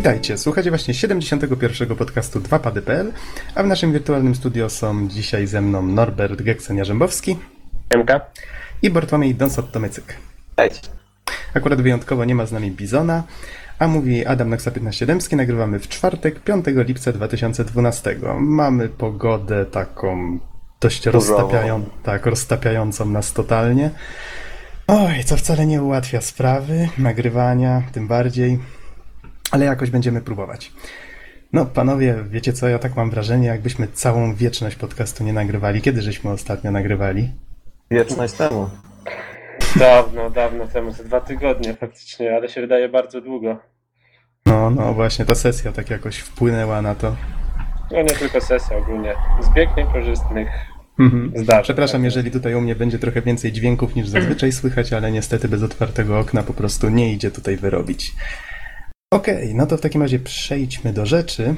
Witajcie, słuchacie właśnie 71. podcastu 2pady.pl, a w naszym wirtualnym studio są dzisiaj ze mną Norbert Geksen-Jarzębowski MK. i Bartłomiej Donsot-Tomycyk. Cześć. Akurat wyjątkowo nie ma z nami Bizona, a mówi Adam Naksa 15 Dębski. Nagrywamy w czwartek, 5 lipca 2012. Mamy pogodę taką dość roztapiają, tak, roztapiającą nas totalnie. Oj, co wcale nie ułatwia sprawy, nagrywania, tym bardziej, ale jakoś będziemy próbować. No, panowie, wiecie co, ja tak mam wrażenie, jakbyśmy całą wieczność podcastu nie nagrywali. Kiedy żeśmy ostatnio nagrywali? Wieczność temu. Dawno, dawno temu, ze dwa tygodnie faktycznie, ale się wydaje bardzo długo. No, no właśnie, ta sesja tak jakoś wpłynęła na to. No nie tylko sesja ogólnie. Zbieg niekorzystnych Mhm. zdarzeń. Przepraszam, Tak. jeżeli tutaj u mnie będzie trochę więcej dźwięków niż zazwyczaj słychać, ale niestety bez otwartego okna po prostu nie idzie tutaj wyrobić. Okej, no to w takim razie przejdźmy do rzeczy.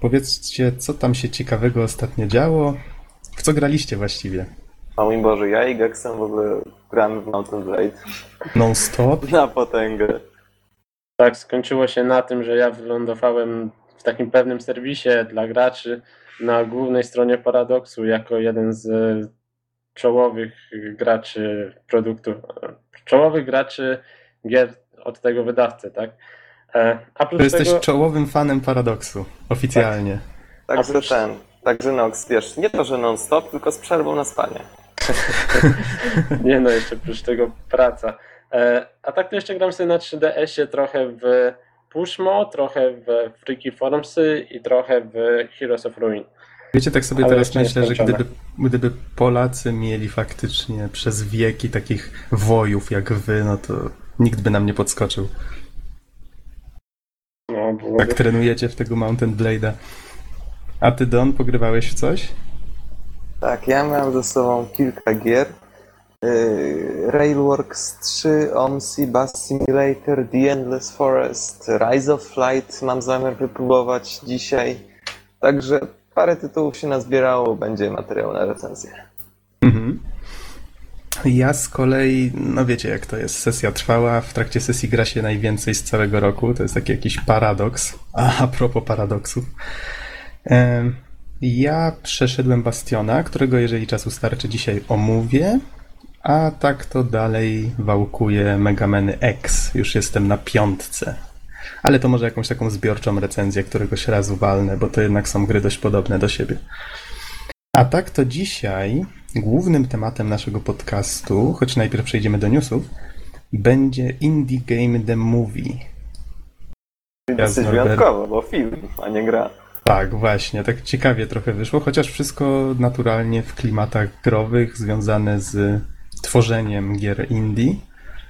Powiedzcie, co tam się ciekawego ostatnio działo? W co graliście właściwie? O mój Boże, ja i Gexem w ogóle gramy w Mountain Blade Non-stop? na potęgę. Tak, skończyło się na tym, że ja wylądowałem w takim pewnym serwisie dla graczy na głównej stronie Paradoksu jako jeden z e, czołowych graczy produktów, e, czołowych graczy gier od tego wydawcy, tak? E, A jesteś tego, czołowym fanem Paradoksu, oficjalnie. Także Oprócz- ten, także Nox, wiesz, nie to, że non-stop, tylko z przerwą na spanie. Nie no, jeszcze oprócz tego praca. E, a tak to jeszcze gram sobie na 3DS-ie trochę w Pushmo, trochę w Freaky Formsy i trochę w Heroes of Ruin. Wiecie, tak sobie Ale teraz myślę, że gdyby, gdyby Polacy mieli faktycznie przez wieki takich wojów jak wy, no to nikt by nam nie podskoczył. Byłoby... Tak trenujecie w tego Mountain Blade'a. A ty, Don, pogrywałeś w coś? Tak, ja miałem ze sobą kilka gier. Yy, Railworks 3, OMSI, Bus Simulator, The Endless Forest, Rise of Flight mam zamiar wypróbować dzisiaj. Także parę tytułów się nazbierało, będzie materiał na recenzję. Mhm. Ja z kolei, no wiecie jak to jest, sesja trwała, w trakcie sesji gra się najwięcej z całego roku, to jest taki jakiś paradoks. A, a propos paradoksów. Ja przeszedłem Bastiona, którego jeżeli czasu starczy dzisiaj omówię, a tak to dalej wałkuję Megameny X, już jestem na piątce. Ale to może jakąś taką zbiorczą recenzję któregoś razu walnę, bo to jednak są gry dość podobne do siebie. A tak to dzisiaj głównym tematem naszego podcastu, choć najpierw przejdziemy do newsów, będzie Indie Game The Movie. Ja dosyć wyjątkowo, bo film, a nie gra. Tak, właśnie, tak ciekawie trochę wyszło, chociaż wszystko naturalnie w klimatach growych, związane z tworzeniem gier indie.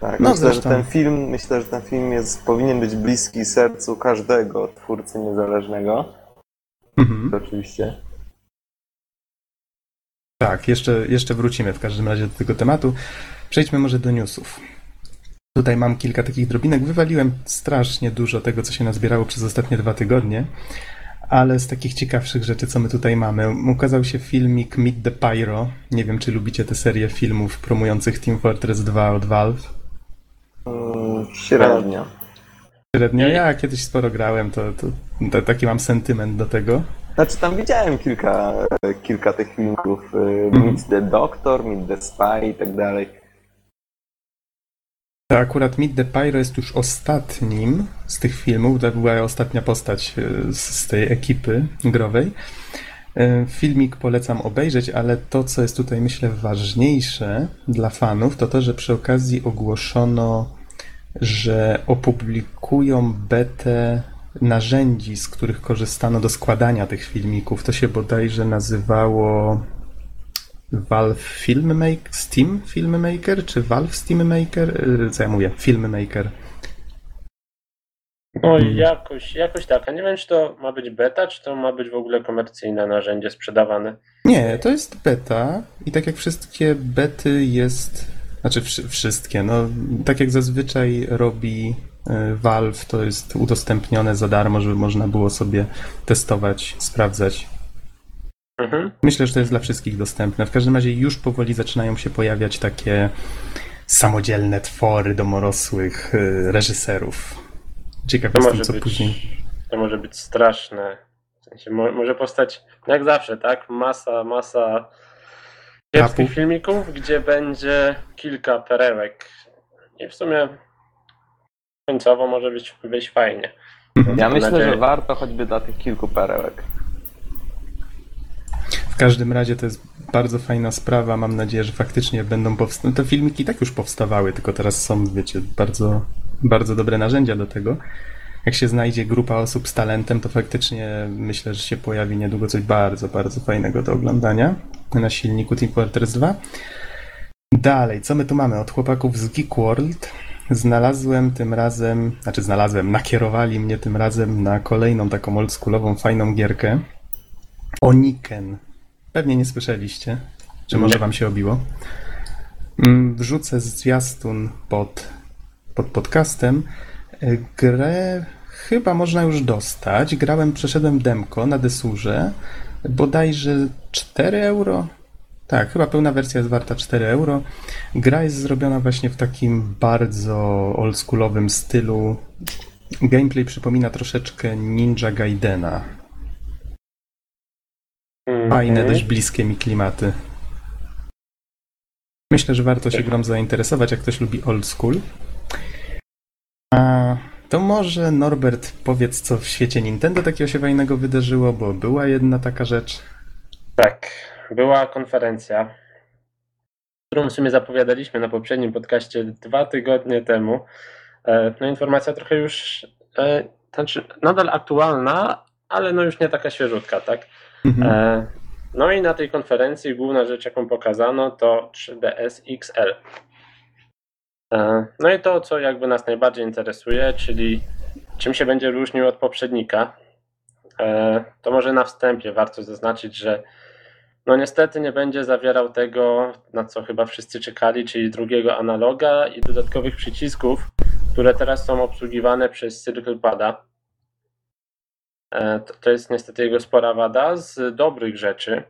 Tak, No, myślę, zresztą- że ten film, myślę, że ten film jest, powinien być bliski sercu każdego twórcy niezależnego. Mhm. Oczywiście. Tak, jeszcze, jeszcze wrócimy w każdym razie do tego tematu. Przejdźmy może do newsów. Tutaj mam kilka takich drobinek. Wywaliłem strasznie dużo tego, co się nazbierało przez ostatnie dwa tygodnie, ale z takich ciekawszych rzeczy, co my tutaj mamy, ukazał się filmik Meet the Pyro. Nie wiem, czy lubicie tę serię filmów promujących Team Fortress 2 od Valve. Mm, średnio. Średnio ja kiedyś sporo grałem, to, to, to taki mam sentyment do tego. Znaczy tam widziałem kilka, e, kilka tych filmików. e, Mhm. Meet the Doctor, Meet the Spy i tak dalej. To akurat Meet the Pyro jest już ostatnim z tych filmów. To była ostatnia postać e, z, tej ekipy growej. Filmik polecam obejrzeć, ale to, co jest tutaj myślę ważniejsze dla fanów, to to, że przy okazji ogłoszono, że opublikują betę narzędzi, z których korzystano do składania tych filmików. To się bodajże nazywało Valve Filmmaker, Steam Filmmaker, czy Valve Steammaker? Y, Co ja mówię? Filmmaker. No i jakoś, jakoś tak. A nie wiem, czy to ma być beta, czy to ma być w ogóle komercyjne narzędzie sprzedawane. Nie, to jest beta i tak jak wszystkie bety jest, znaczy wszy- wszystkie, no tak jak zazwyczaj robi Valve, to jest udostępnione za darmo, żeby można było sobie testować, sprawdzać. Mhm. Myślę, że to jest dla wszystkich dostępne. W każdym razie już powoli zaczynają się pojawiać takie samodzielne twory domorosłych y, reżyserów. Ciekaw To jestem, co być później. to może być straszne. W sensie mo może powstać, jak zawsze, tak? Masa, masa kiepskich filmików, gdzie będzie kilka perełek. I w sumie końcowo może być, być fajnie. Ja Mam myślę, nadzieję. że warto choćby dla tych kilku perełek. W każdym razie to jest bardzo fajna sprawa. Mam nadzieję, że faktycznie będą powstały. Te filmiki tak już powstawały, tylko teraz są, wiecie, bardzo, bardzo dobre narzędzia do tego. Jak się znajdzie grupa osób z talentem, to faktycznie myślę, że się pojawi niedługo coś bardzo, bardzo fajnego do oglądania na silniku Team Fortress 2. Dalej, co my tu mamy? Od chłopaków z Geek World znalazłem tym razem, znaczy znalazłem, nakierowali mnie tym razem na kolejną taką oldschoolową, fajną gierkę. Oniken. Pewnie nie słyszeliście. Czy może wam się obiło? Mm, Wrzucę zwiastun pod, pod podcastem. Y, Grę chyba można już dostać. Grałem, przeszedłem demko na desurze. Bodajże 4 euro. Tak, chyba pełna wersja jest warta 4 euro. Gra jest zrobiona właśnie w takim bardzo oldschoolowym stylu. Gameplay przypomina troszeczkę Ninja Gaidena. Fajne, Mhm. dość bliskie mi klimaty. Myślę, że warto się Tak. grą zainteresować, jak ktoś lubi old school. A to może Norbert powiedz, co w świecie Nintendo takiego się fajnego wydarzyło, bo była jedna taka rzecz. Tak, była konferencja, którą w sumie zapowiadaliśmy na poprzednim podcaście dwa tygodnie temu. E, No informacja trochę już, e, znaczy nadal aktualna, ale no już nie taka świeżutka, tak? Mhm. E, No i na tej konferencji główna rzecz, jaką pokazano, to 3DS XL. No i to, co jakby nas najbardziej interesuje, czyli czym się będzie różnił od poprzednika. To może na wstępie warto zaznaczyć, że no niestety nie będzie zawierał tego, na co chyba wszyscy czekali, czyli drugiego analoga i dodatkowych przycisków, które teraz są obsługiwane przez CirclePada. E, To, jest niestety jego spora wada. Z dobrych rzeczy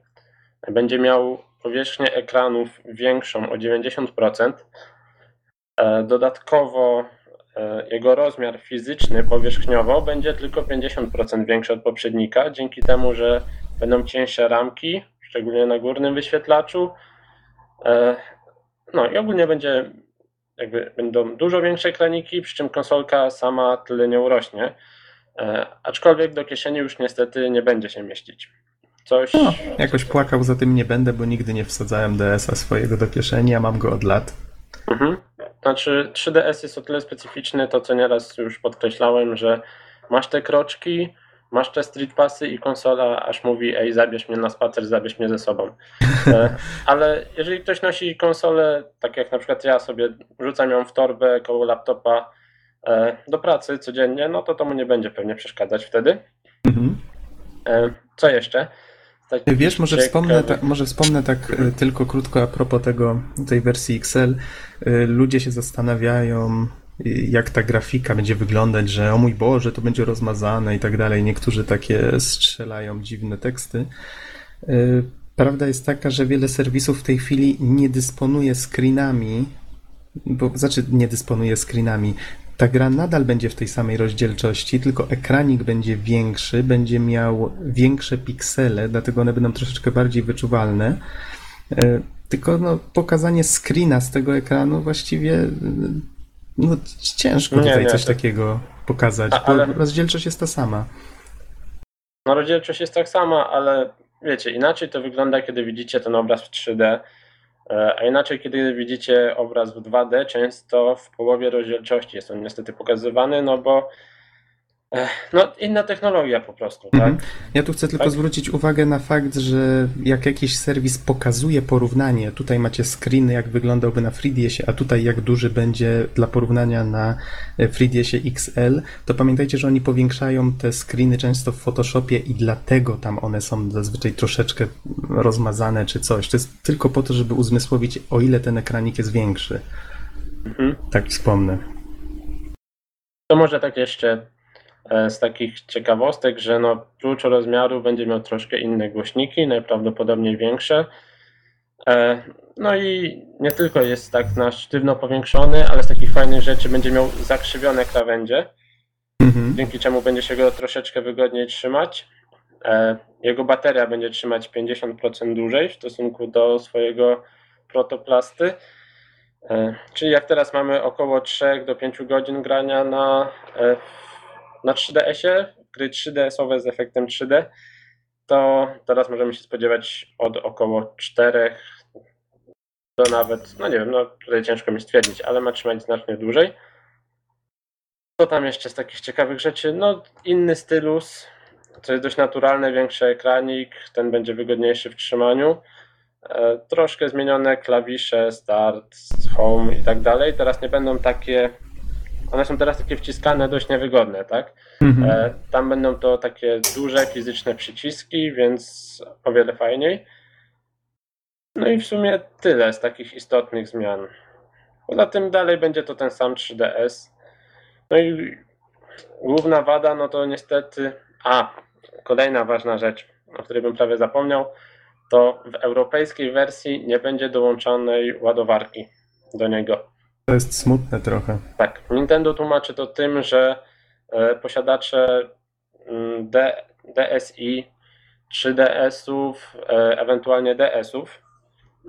będzie miał powierzchnię ekranów większą o 90%. E, Dodatkowo e, jego rozmiar fizyczny powierzchniowo będzie tylko 50% większy od poprzednika, dzięki temu, że będą cieńsze ramki, szczególnie na górnym wyświetlaczu. E, No i ogólnie będzie jakby będą dużo większe ekraniki, przy czym konsolka sama tyle nie urośnie. E, Aczkolwiek do kieszeni już niestety nie będzie się mieścić. Coś. No, jakoś płakał za tym nie będę, bo nigdy nie wsadzałem DS-a swojego do kieszeni, a mam go od lat. Mhm. Znaczy 3DS jest o tyle specyficzny, to co nieraz już podkreślałem, że masz te kroczki, masz te street passy i konsola aż mówi ej zabierz mnie na spacer, zabierz mnie ze sobą. E, Ale jeżeli ktoś nosi konsolę, tak jak na przykład ja sobie rzucam ją w torbę koło laptopa e, do pracy codziennie, no to to mu nie będzie pewnie przeszkadzać wtedy. Mhm. E, Co jeszcze? Takich Wiesz, może wspomnę, tak, może wspomnę tak tylko krótko a propos tego, tej wersji XL. Ludzie się zastanawiają, jak ta grafika będzie wyglądać, że o mój Boże, to będzie rozmazane i tak dalej. Niektórzy takie strzelają dziwne teksty. E, Prawda jest taka, że wiele serwisów w tej chwili nie dysponuje screenami, bo znaczy nie dysponuje screenami. Ta gra nadal będzie w tej samej rozdzielczości, tylko ekranik będzie większy, będzie miał większe piksele, dlatego one będą troszeczkę bardziej wyczuwalne. E, Tylko no, pokazanie screena z tego ekranu właściwie no, ciężko tutaj nie, coś to- takiego pokazać, A, bo ale- rozdzielczość jest ta sama. No rozdzielczość jest tak sama, ale wiecie, inaczej to wygląda, kiedy widzicie ten obraz w 3D, e, a inaczej, kiedy widzicie obraz w 2D, często w połowie rozdzielczości jest on niestety pokazywany, no bo no inna technologia po prostu, tak? Mhm. Ja tu chcę tylko Tak. zwrócić uwagę na fakt, że jak jakiś serwis pokazuje porównanie, tutaj macie screeny, jak wyglądałby na FreeDSie, a tutaj jak duży będzie dla porównania na e, FreeDSie XL, to pamiętajcie, że oni powiększają te screeny często w Photoshopie i dlatego tam one są zazwyczaj troszeczkę rozmazane czy coś. To jest tylko po to, żeby uzmysłowić, o ile ten ekranik jest większy. Mhm. Tak wspomnę. To może tak jeszcze z takich ciekawostek, że no klucz rozmiaru będzie miał troszkę inne głośniki, najprawdopodobniej większe. E, No i nie tylko jest tak na sztywno powiększony, ale z takich fajnych rzeczy będzie miał zakrzywione krawędzie. Mhm. dzięki czemu będzie się go troszeczkę wygodniej trzymać. E, Jego bateria będzie trzymać 50% dłużej w stosunku do swojego protoplasty. E, Czyli jak teraz mamy około 3 do 5 godzin grania na, e, na 3DS-ie, gry 3DS-owe z efektem 3D, to teraz możemy się spodziewać od około 4 do nawet, no nie wiem, no tutaj ciężko mi stwierdzić, ale ma trzymać znacznie dłużej. Co tam jeszcze z takich ciekawych rzeczy? No, inny stylus, co jest dość naturalne, większy ekranik, ten będzie wygodniejszy w trzymaniu. E, troszkę zmienione klawisze, start, home i tak dalej. Teraz nie będą takie, one są teraz takie wciskane, dość niewygodne, tak? Mhm. E, tam będą to takie duże fizyczne przyciski, więc o wiele fajniej. No i w sumie tyle z takich istotnych zmian. Poza tym dalej będzie to ten sam 3DS. No i główna wada, no to niestety. A, kolejna ważna rzecz, o której bym prawie zapomniał, to w europejskiej wersji nie będzie dołączonej ładowarki do niego. To jest smutne trochę. Tak, Nintendo tłumaczy to tym, że e, posiadacze mm, D, DSi, 3DS-ów, e, ewentualnie DS-ów,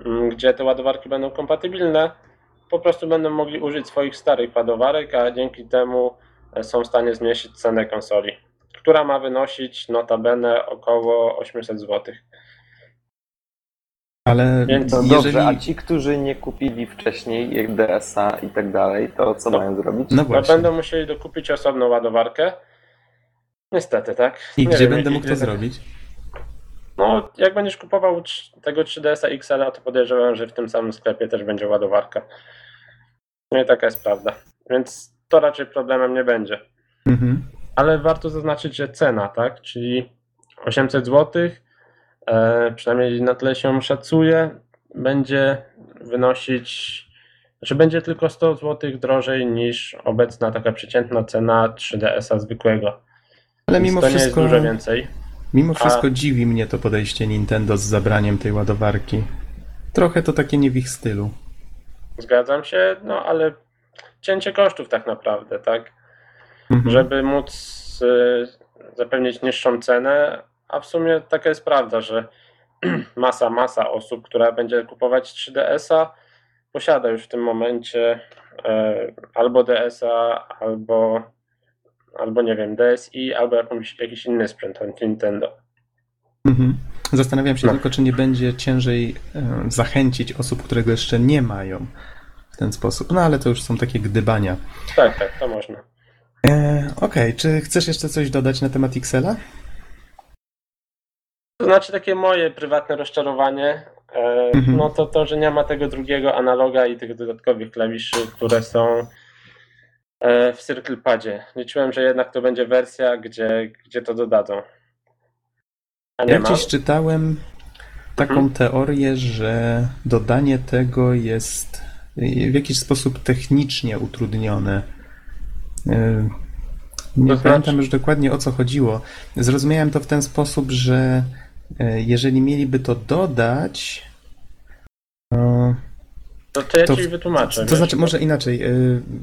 mm, gdzie te ładowarki będą kompatybilne, po prostu będą mogli użyć swoich starych ładowarek, a dzięki temu e, są w stanie zmniejszyć cenę konsoli, która ma wynosić notabene około 800 zł. Ale Więc- No jeżeli... dobrze, a ci, którzy nie kupili wcześniej jak DS-a i tak dalej, to co No. mają zrobić? No No, właśnie. będą musieli dokupić osobną ładowarkę. Niestety, tak? I Nie gdzie wiem, będę mógł to zrobić? No, jak będziesz kupował tego 3DS-a XL, to podejrzewam, że w tym samym sklepie też będzie ładowarka. No i taka jest prawda. Więc to raczej problemem nie będzie. Mhm. Ale warto zaznaczyć, że cena, tak? Czyli 800 zł, e, przynajmniej na tyle się szacuje, będzie wynosić, znaczy będzie tylko 100 zł drożej niż obecna taka przeciętna cena 3DS-a zwykłego. Ale mimo to nie jest wszystko, dużo więcej. mimo wszystko A- dziwi mnie to podejście Nintendo z zabraniem tej ładowarki. Trochę to takie nie w ich stylu. Zgadzam się, no ale cięcie kosztów tak naprawdę, tak? Mhm. Żeby móc y, zapewnić niższą cenę, a w sumie taka jest prawda, że masa, masa osób, która będzie kupować 3DS-a, posiada już w tym momencie e, albo DS-a, albo, albo nie wiem, DSi, albo jakąś, jakiś inny sprzęt od Nintendo. Mhm. Zastanawiam się No. tylko, czy nie będzie ciężej e, zachęcić osób, które go jeszcze nie mają w ten sposób. No ale to już są takie gdybania. Tak, tak, to można. E, Okej, czy chcesz jeszcze coś dodać na temat Xela? To znaczy takie moje prywatne rozczarowanie, e, Mhm. no to to, że nie ma tego drugiego analoga i tych dodatkowych klawiszy, które są e, w Circle Padzie. Liczyłem, że jednak to będzie wersja, gdzie, gdzie to dodadzą. Ja ma. gdzieś czytałem taką Mhm. teorię, że dodanie tego jest w jakiś sposób technicznie utrudnione. E, Nie To znaczy- pamiętam już dokładnie o co chodziło. Zrozumiałem to w ten sposób, że jeżeli mieliby to dodać, e, To, to ja to- ci wytłumaczę. to znaczy może inaczej. e,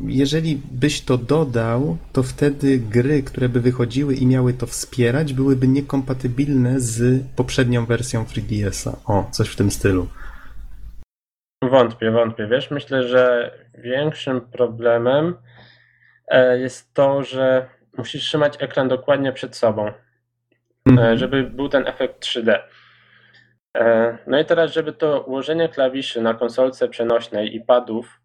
Jeżeli byś to dodał, to wtedy gry, które by wychodziły i miały to wspierać, byłyby niekompatybilne z poprzednią wersją 3DS-a. O, coś w tym stylu. Wątpię, wątpię. Wiesz, myślę, że większym problemem e, jest to, że musisz trzymać ekran dokładnie przed sobą. Mhm. e, żeby był ten efekt 3D. E, No i teraz, żeby to ułożenie klawiszy na konsolce przenośnej i padów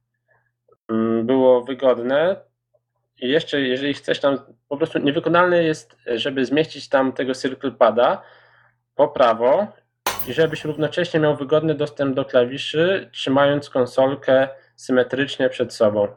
mm, było wygodne, i jeszcze jeżeli chcesz tam, po prostu niewykonalne jest, żeby zmieścić tam tego Circle Pada po prawo i żebyś równocześnie miał wygodny dostęp do klawiszy, trzymając konsolkę symetrycznie przed sobą.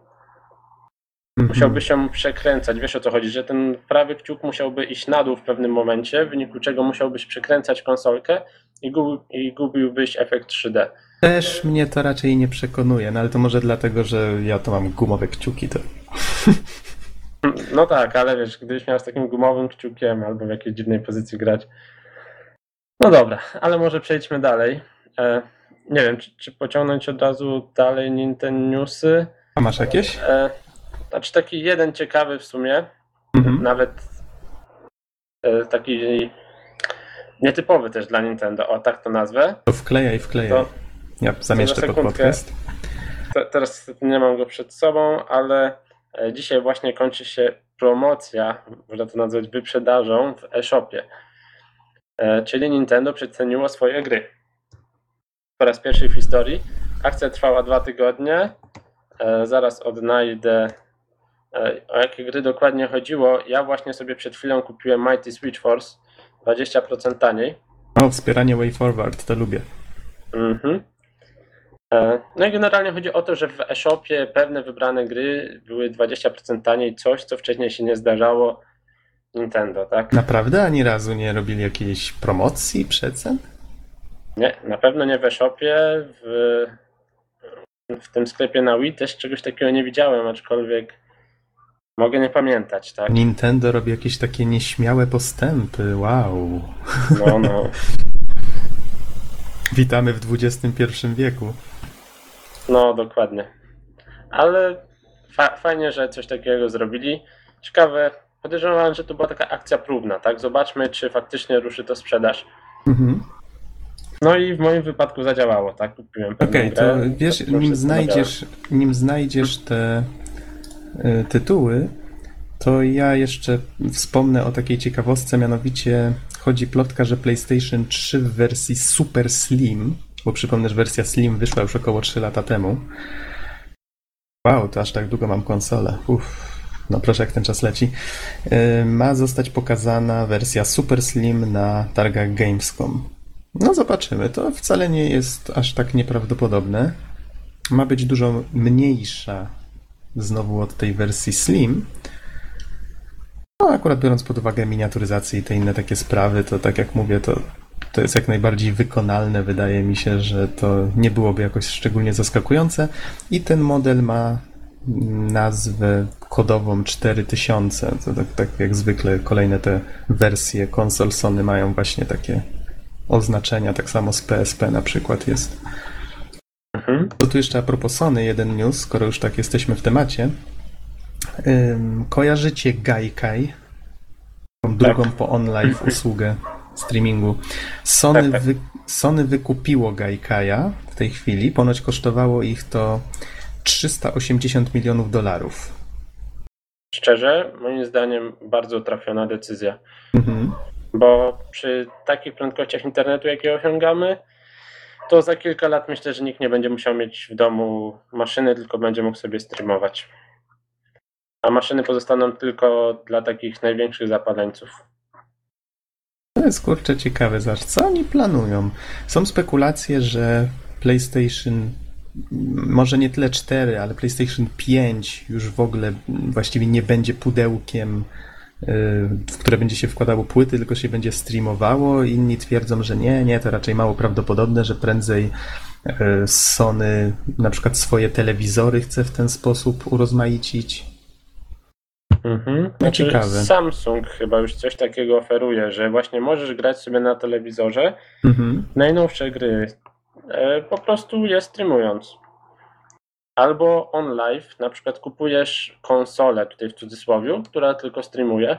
Mhm. Musiałby się przekręcać. Wiesz o co chodzi, że ten prawy kciuk musiałby iść na dół w pewnym momencie, w wyniku czego musiałbyś przekręcać konsolkę i, i gubiłbyś efekt 3D. Też mnie to raczej nie przekonuje, no ale to może dlatego, że ja to mam gumowe kciuki. To... No tak, ale wiesz, gdybyś miał z takim gumowym kciukiem albo w jakiejś dziwnej pozycji grać. No dobra, ale może przejdźmy dalej. E, nie wiem, czy, czy pociągnąć od razu dalej Nintendo Newsy. A masz jakieś? E, znaczy taki jeden ciekawy w sumie. Mhm. nawet e, taki nietypowy też dla Nintendo, o tak to nazwę. To wklejaj, wklejaj. To, Ja zamieszczę pod sekundkę. podcast. te, teraz nie mam go przed sobą, ale e, dzisiaj właśnie kończy się promocja, można to nazwać wyprzedażą w e-shopie. E, Czyli Nintendo przeceniło swoje gry. Po raz pierwszy w historii. Akcja trwała dwa tygodnie. Zaraz odnajdę o jakie gry dokładnie chodziło. Ja właśnie sobie przed chwilą kupiłem Mighty Switch Force 20% taniej. O, wspieranie Way Forward, to lubię. Mhm. E, No i generalnie chodzi o to, że w e-shopie pewne wybrane gry były 20% taniej, coś co wcześniej się nie zdarzało Nintendo, tak? Naprawdę ani razu nie robili jakiejś promocji, przecen? Nie, na pewno nie w e-shopie, w, w tym sklepie na Wii też czegoś takiego nie widziałem, aczkolwiek mogę nie pamiętać, tak? Nintendo robi jakieś takie nieśmiałe postępy, wow. No, no. Witamy w XXI wieku. No, dokładnie. Ale fa- fajnie, że coś takiego zrobili. Ciekawe, podejrzewam, że to była taka akcja próbna, tak? Zobaczmy, czy faktycznie ruszy to sprzedaż. Mhm. No i w moim wypadku zadziałało, tak? Kupiłem pewną Okej, to wiesz, proszę, nim znajdziesz, nim znajdziesz te tytuły, to ja jeszcze wspomnę o takiej ciekawostce, mianowicie chodzi plotka, że PlayStation 3 w wersji Super Slim, bo przypomnę, że wersja Slim wyszła już około 3 lata temu. Wow, to aż tak długo mam konsolę. Uff, no proszę, jak ten czas leci. Y, Ma zostać pokazana wersja Super Slim na targach Gamescom. No zobaczymy, to wcale nie jest aż tak nieprawdopodobne. Ma być dużo mniejsza znowu od tej wersji Slim. No akurat biorąc pod uwagę miniaturyzację i te inne takie sprawy, to tak jak mówię, to, to jest jak najbardziej wykonalne. Wydaje mi się, że to nie byłoby jakoś szczególnie zaskakujące. I ten model ma nazwę kodową 4000. To tak, tak jak zwykle kolejne te wersje konsol Sony mają właśnie takie oznaczenia, tak samo z PSP na przykład jest. Mhm. To tu jeszcze a propos Sony jeden news, skoro już tak jesteśmy w temacie. Ym, kojarzycie Gaikai? Tą drugą po OnLive usługę streamingu. Sony, Tak, tak. wy, Sony wykupiło Gaikaja w tej chwili. Ponoć kosztowało ich to 380 milionów dolarów. Szczerze, moim zdaniem bardzo trafiona decyzja, Mhm. bo przy takich prędkościach internetu, jakie osiągamy, to za kilka lat myślę, że nikt nie będzie musiał mieć w domu maszyny, tylko będzie mógł sobie streamować. A maszyny pozostaną tylko dla takich największych zapaleńców. To jest kurczę ciekawe, zobacz, co oni planują? Są spekulacje, że PlayStation, może nie tyle 4, ale PlayStation 5 już w ogóle właściwie nie będzie pudełkiem, w które będzie się wkładało płyty, tylko się będzie streamowało. Inni twierdzą, że nie, nie, to raczej mało prawdopodobne, że prędzej y, Sony na przykład swoje telewizory chce w ten sposób urozmaicić. Mhm. No ciekawe. Samsung chyba już coś takiego oferuje, że właśnie możesz grać sobie na telewizorze Mhm. najnowsze gry e, po prostu je streamując. Albo on live, na przykład kupujesz konsolę, tutaj w cudzysłowie, która tylko streamuje.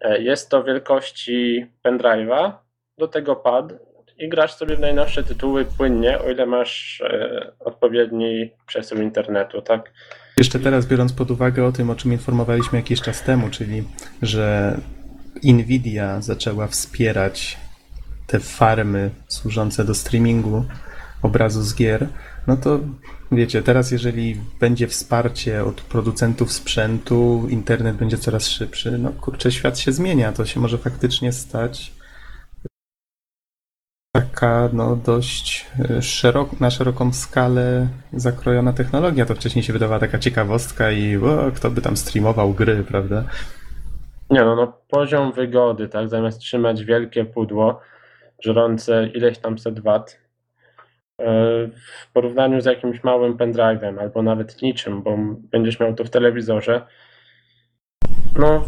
E, Jest to wielkości pendrive'a, do tego pad i grasz sobie w najnowsze tytuły płynnie, o ile masz e, odpowiedni przesył internetu, tak? Jeszcze teraz biorąc pod uwagę o tym, o czym informowaliśmy jakiś czas temu, czyli że Nvidia zaczęła wspierać te farmy służące do streamingu obrazu z gier, no to wiecie, teraz jeżeli będzie wsparcie od producentów sprzętu, internet będzie coraz szybszy, no kurczę, świat się zmienia, to się może faktycznie stać taka no dość y, szerok, na szeroką skalę zakrojona technologia. To wcześniej się wydawała taka ciekawostka i o, kto by tam streamował gry, prawda? Nie no, no poziom wygody, tak, zamiast trzymać wielkie pudło żrące ileś tam set wat, e, w porównaniu z jakimś małym pendrive'em albo nawet niczym, bo będziesz miał to w telewizorze, no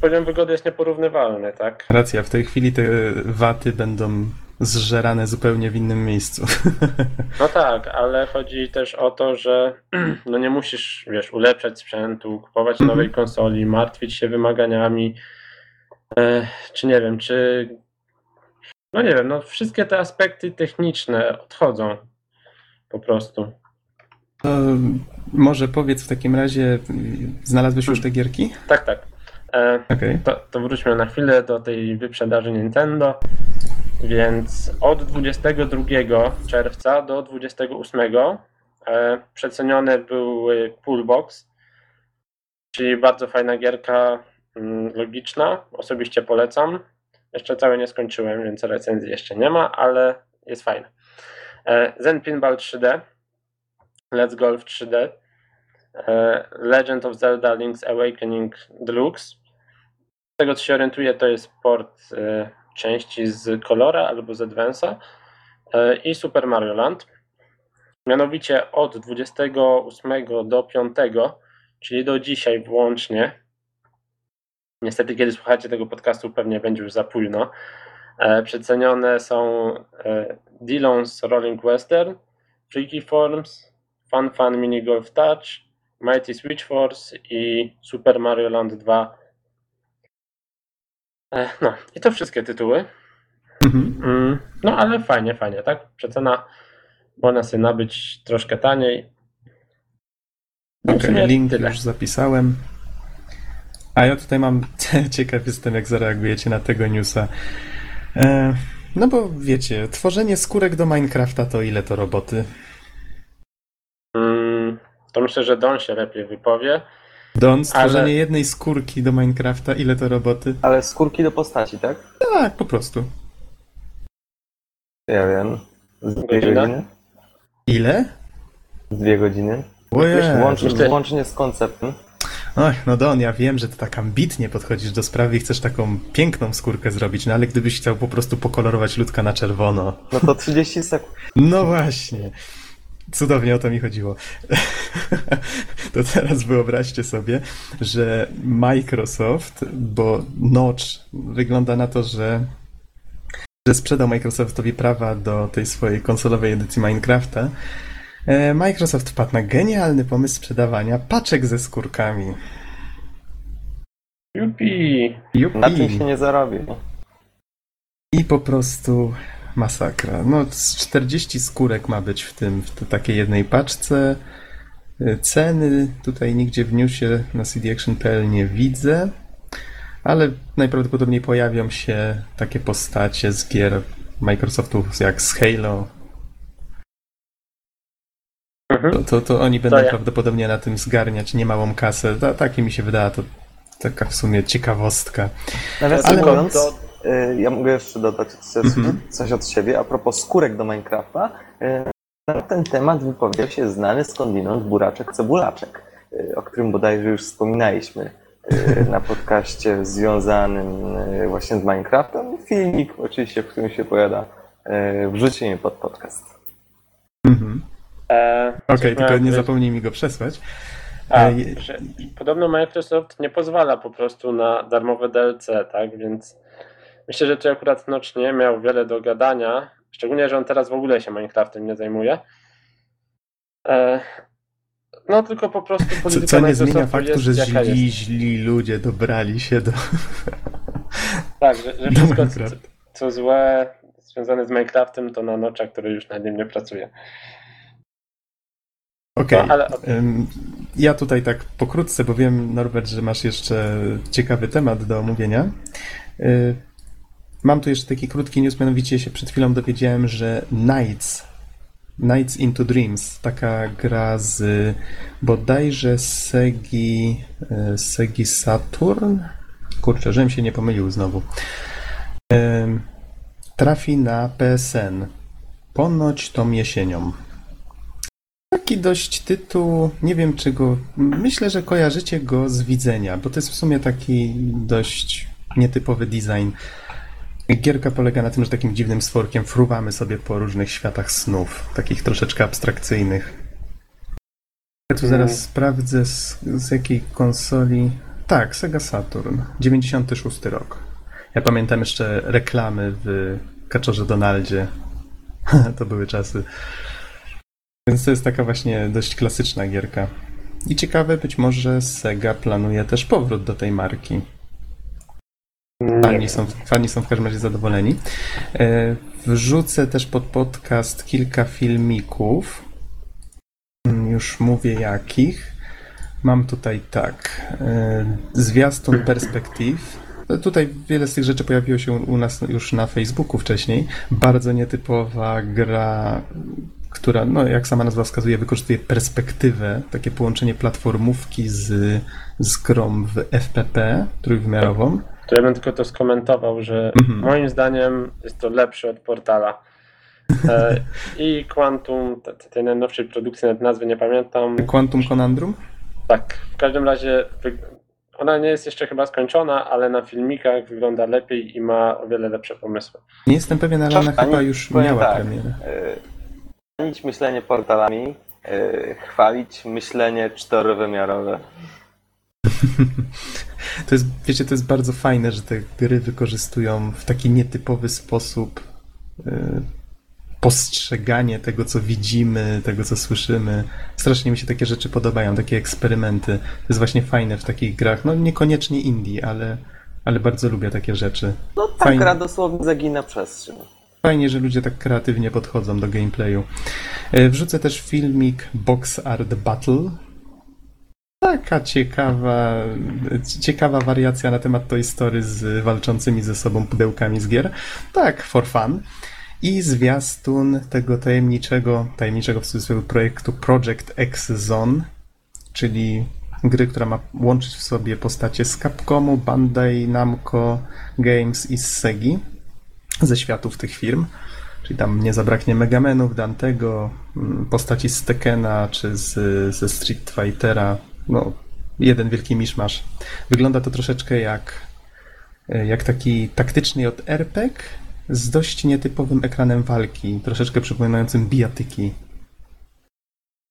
poziom wygody jest nieporównywalny, tak? Racja, w tej chwili te waty będą zżerane zupełnie w innym miejscu. No tak, ale chodzi też o to, że no nie musisz, wiesz, ulepszać sprzętu, kupować Mhm. nowej konsoli, martwić się wymaganiami, e, czy nie wiem, czy no nie wiem, no wszystkie te aspekty techniczne odchodzą po prostu. To może powiedz w takim razie, znalazłeś już te gierki? Tak, tak. E, Okej. To, to wróćmy na chwilę do tej wyprzedaży Nintendo. Więc od 22 czerwca do 28 e, przecenione były Poolbox, czyli bardzo fajna gierka, mm, logiczna. Osobiście polecam. Jeszcze całe nie skończyłem, więc recenzji jeszcze nie ma, ale jest fajna. E, Zen Pinball 3D, Let's Golf 3D, e, Legend of Zelda Link's Awakening Deluxe. Z tego co się orientuję, to jest port e, części z Colora albo z Advance'a i Super Mario Land. Mianowicie od 28 do 5, czyli do dzisiaj włącznie. Niestety, kiedy słuchacie tego podcastu, pewnie będzie już za późno. E, Przecenione są e, Dillon's Rolling Western, Freaky Forms, Fun Fun Mini Golf Touch, Mighty Switch Force i Super Mario Land 2 E, No, i to wszystkie tytuły. Mhm. Mm, No, ale fajnie, fajnie, tak? Przecena można sobie nabyć troszkę taniej. No, sumie link tyle. już zapisałem. A ja tutaj mam, ciekaw jestem jak zareagujecie na tego newsa. E, no bo wiecie, tworzenie skórek do Minecrafta to ile to roboty? Mm, To myślę, że Don się lepiej wypowie. Don, stworzenie Ale- jednej skórki do Minecrafta, ile to roboty? Ale skórki do postaci, tak? Tak, po prostu. Ja wiem. Z dwie Godzina? godziny? Ile? Z dwie godziny. Ojej. Włącznie z konceptem. Ach, no Don, ja wiem, że ty tak ambitnie podchodzisz do sprawy i chcesz taką piękną skórkę zrobić, no ale gdybyś chciał po prostu pokolorować ludka na czerwono. No to 30 sekund. No właśnie. Cudownie o to mi chodziło. To teraz wyobraźcie sobie, że Microsoft, bo Notch wygląda na to, że, że sprzedał Microsoftowi prawa do tej swojej konsolowej edycji Minecrafta. E, Microsoft wpadł na genialny pomysł sprzedawania paczek ze skórkami. Jupi! Jupi. Na tym się nie zarobi. I po prostu masakra. No, z 40 skórek ma być w tym, w takiej jednej paczce. Y, Ceny tutaj nigdzie w newsie na cdaction.pl nie widzę, ale najprawdopodobniej pojawią się takie postacie z gier Microsoftu jak z Halo. Mhm. To, to, to oni będą ja. prawdopodobnie na tym zgarniać niemałą kasę. Ta, takie mi się wydała to taka w sumie ciekawostka. Ale- y, ja mogę jeszcze dodać coś, Mhm. coś od siebie. A propos skórek do Minecrafta, y, na ten temat wypowiedział się znany skądinąd buraczek cebulaczek, y, o którym bodajże już wspominaliśmy y, na podcaście związanym y, właśnie z Minecraftem. Filmik oczywiście, w którym się powiada, y, wrzucimy pod podcast. Mhm. E, Okej, coś tylko nie zapomnij mi go przesłać. A, Ej. że podobno Microsoft nie pozwala po prostu na darmowe DLC, tak? Więc myślę, że tu akurat Notch nie miał wiele do gadania. Szczególnie, że on teraz w ogóle się Minecraftem nie zajmuje. E, no tylko po prostu Co, polityka co nie zmienia faktu, że źli, źli ludzie dobrali się do, Tak, że, że wszystko, co, co złe związane z Minecraftem, to na Notcha, który już nad nim nie pracuje. Okej. No, ale Ym, Ja tutaj tak pokrótce, bo wiem, Norbert, że masz jeszcze ciekawy temat do omówienia. Y, Mam tu jeszcze taki krótki news, mianowicie się przed chwilą dowiedziałem, że Nights, Nights into Dreams, taka gra z bodajże Segi, y, Segi Saturn? Kurczę, żebym się nie pomylił znowu. Trafi na PSN. Ponoć tą jesienią. Taki dość tytuł, nie wiem czy go, myślę, że kojarzycie go z widzenia, bo to jest w sumie taki dość nietypowy design. Gierka polega na tym, że takim dziwnym stworkiem fruwamy sobie po różnych światach snów, takich troszeczkę abstrakcyjnych. Ja tu zaraz Mm. sprawdzę z, z jakiej konsoli. Tak, Sega Saturn, 96 rok. Ja pamiętam jeszcze reklamy w Kaczorze Donaldzie. to były czasy. Więc to jest taka właśnie dość klasyczna gierka. I ciekawe, być może Sega planuje też powrót do tej marki. Fani są, fani są w każdym razie zadowoleni. E, wrzucę też pod podcast kilka filmików. Mm, Już mówię jakich. Mam tutaj tak. e, Zwiastun perspektyw. No Tutaj wiele z tych rzeczy pojawiło się u nas już na Facebooku wcześniej. Bardzo nietypowa gra, która, no jak sama nazwa wskazuje, wykorzystuje perspektywę, takie połączenie platformówki z, z grą w FPP trójwymiarową. To ja bym tylko to skomentował, że Mhm. moim zdaniem jest to lepsze od portala. E, I Quantum, te- te- tej najnowszej produkcji, nawet nazwy nie pamiętam. Quantum Conundrum? Tak, w każdym razie ona nie jest jeszcze chyba skończona, ale na filmikach wygląda lepiej i ma o wiele lepsze pomysły. Nie jestem pewien, ale ona chyba już miała tak, premierę. e, Chwalić myślenie portalami, e, chwalić myślenie czterowymiarowe. To jest, wiecie, to jest bardzo fajne, że te gry wykorzystują w taki nietypowy sposób y, postrzeganie tego, co widzimy, tego, co słyszymy. Strasznie mi się takie rzeczy podobają, takie eksperymenty. To jest właśnie fajne w takich grach. No niekoniecznie indie, ale, ale bardzo lubię takie rzeczy. No ta Fajnie. gra dosłownie zagina przestrzeń. Fajnie, że ludzie tak kreatywnie podchodzą do gameplayu. E, Wrzucę też filmik Box Art Battle. Taka ciekawa, ciekawa wariacja na temat tej story z walczącymi ze sobą pudełkami z gier. Tak, for fun. I zwiastun tego tajemniczego, tajemniczego w cudzysłowie projektu Project X Zone, czyli gry, która ma łączyć w sobie postacie z Capcomu, Bandai Namco Games i z Segi ze światów tych firm. Czyli tam nie zabraknie Megamenów, Dantego, mm, postaci z Tekena czy z, ze Street Fightera. No, jeden wielki miszmasz. Wygląda to troszeczkę jak, e, jak taki taktyczny JRPG z dość nietypowym ekranem walki, troszeczkę przypominającym bijatyki.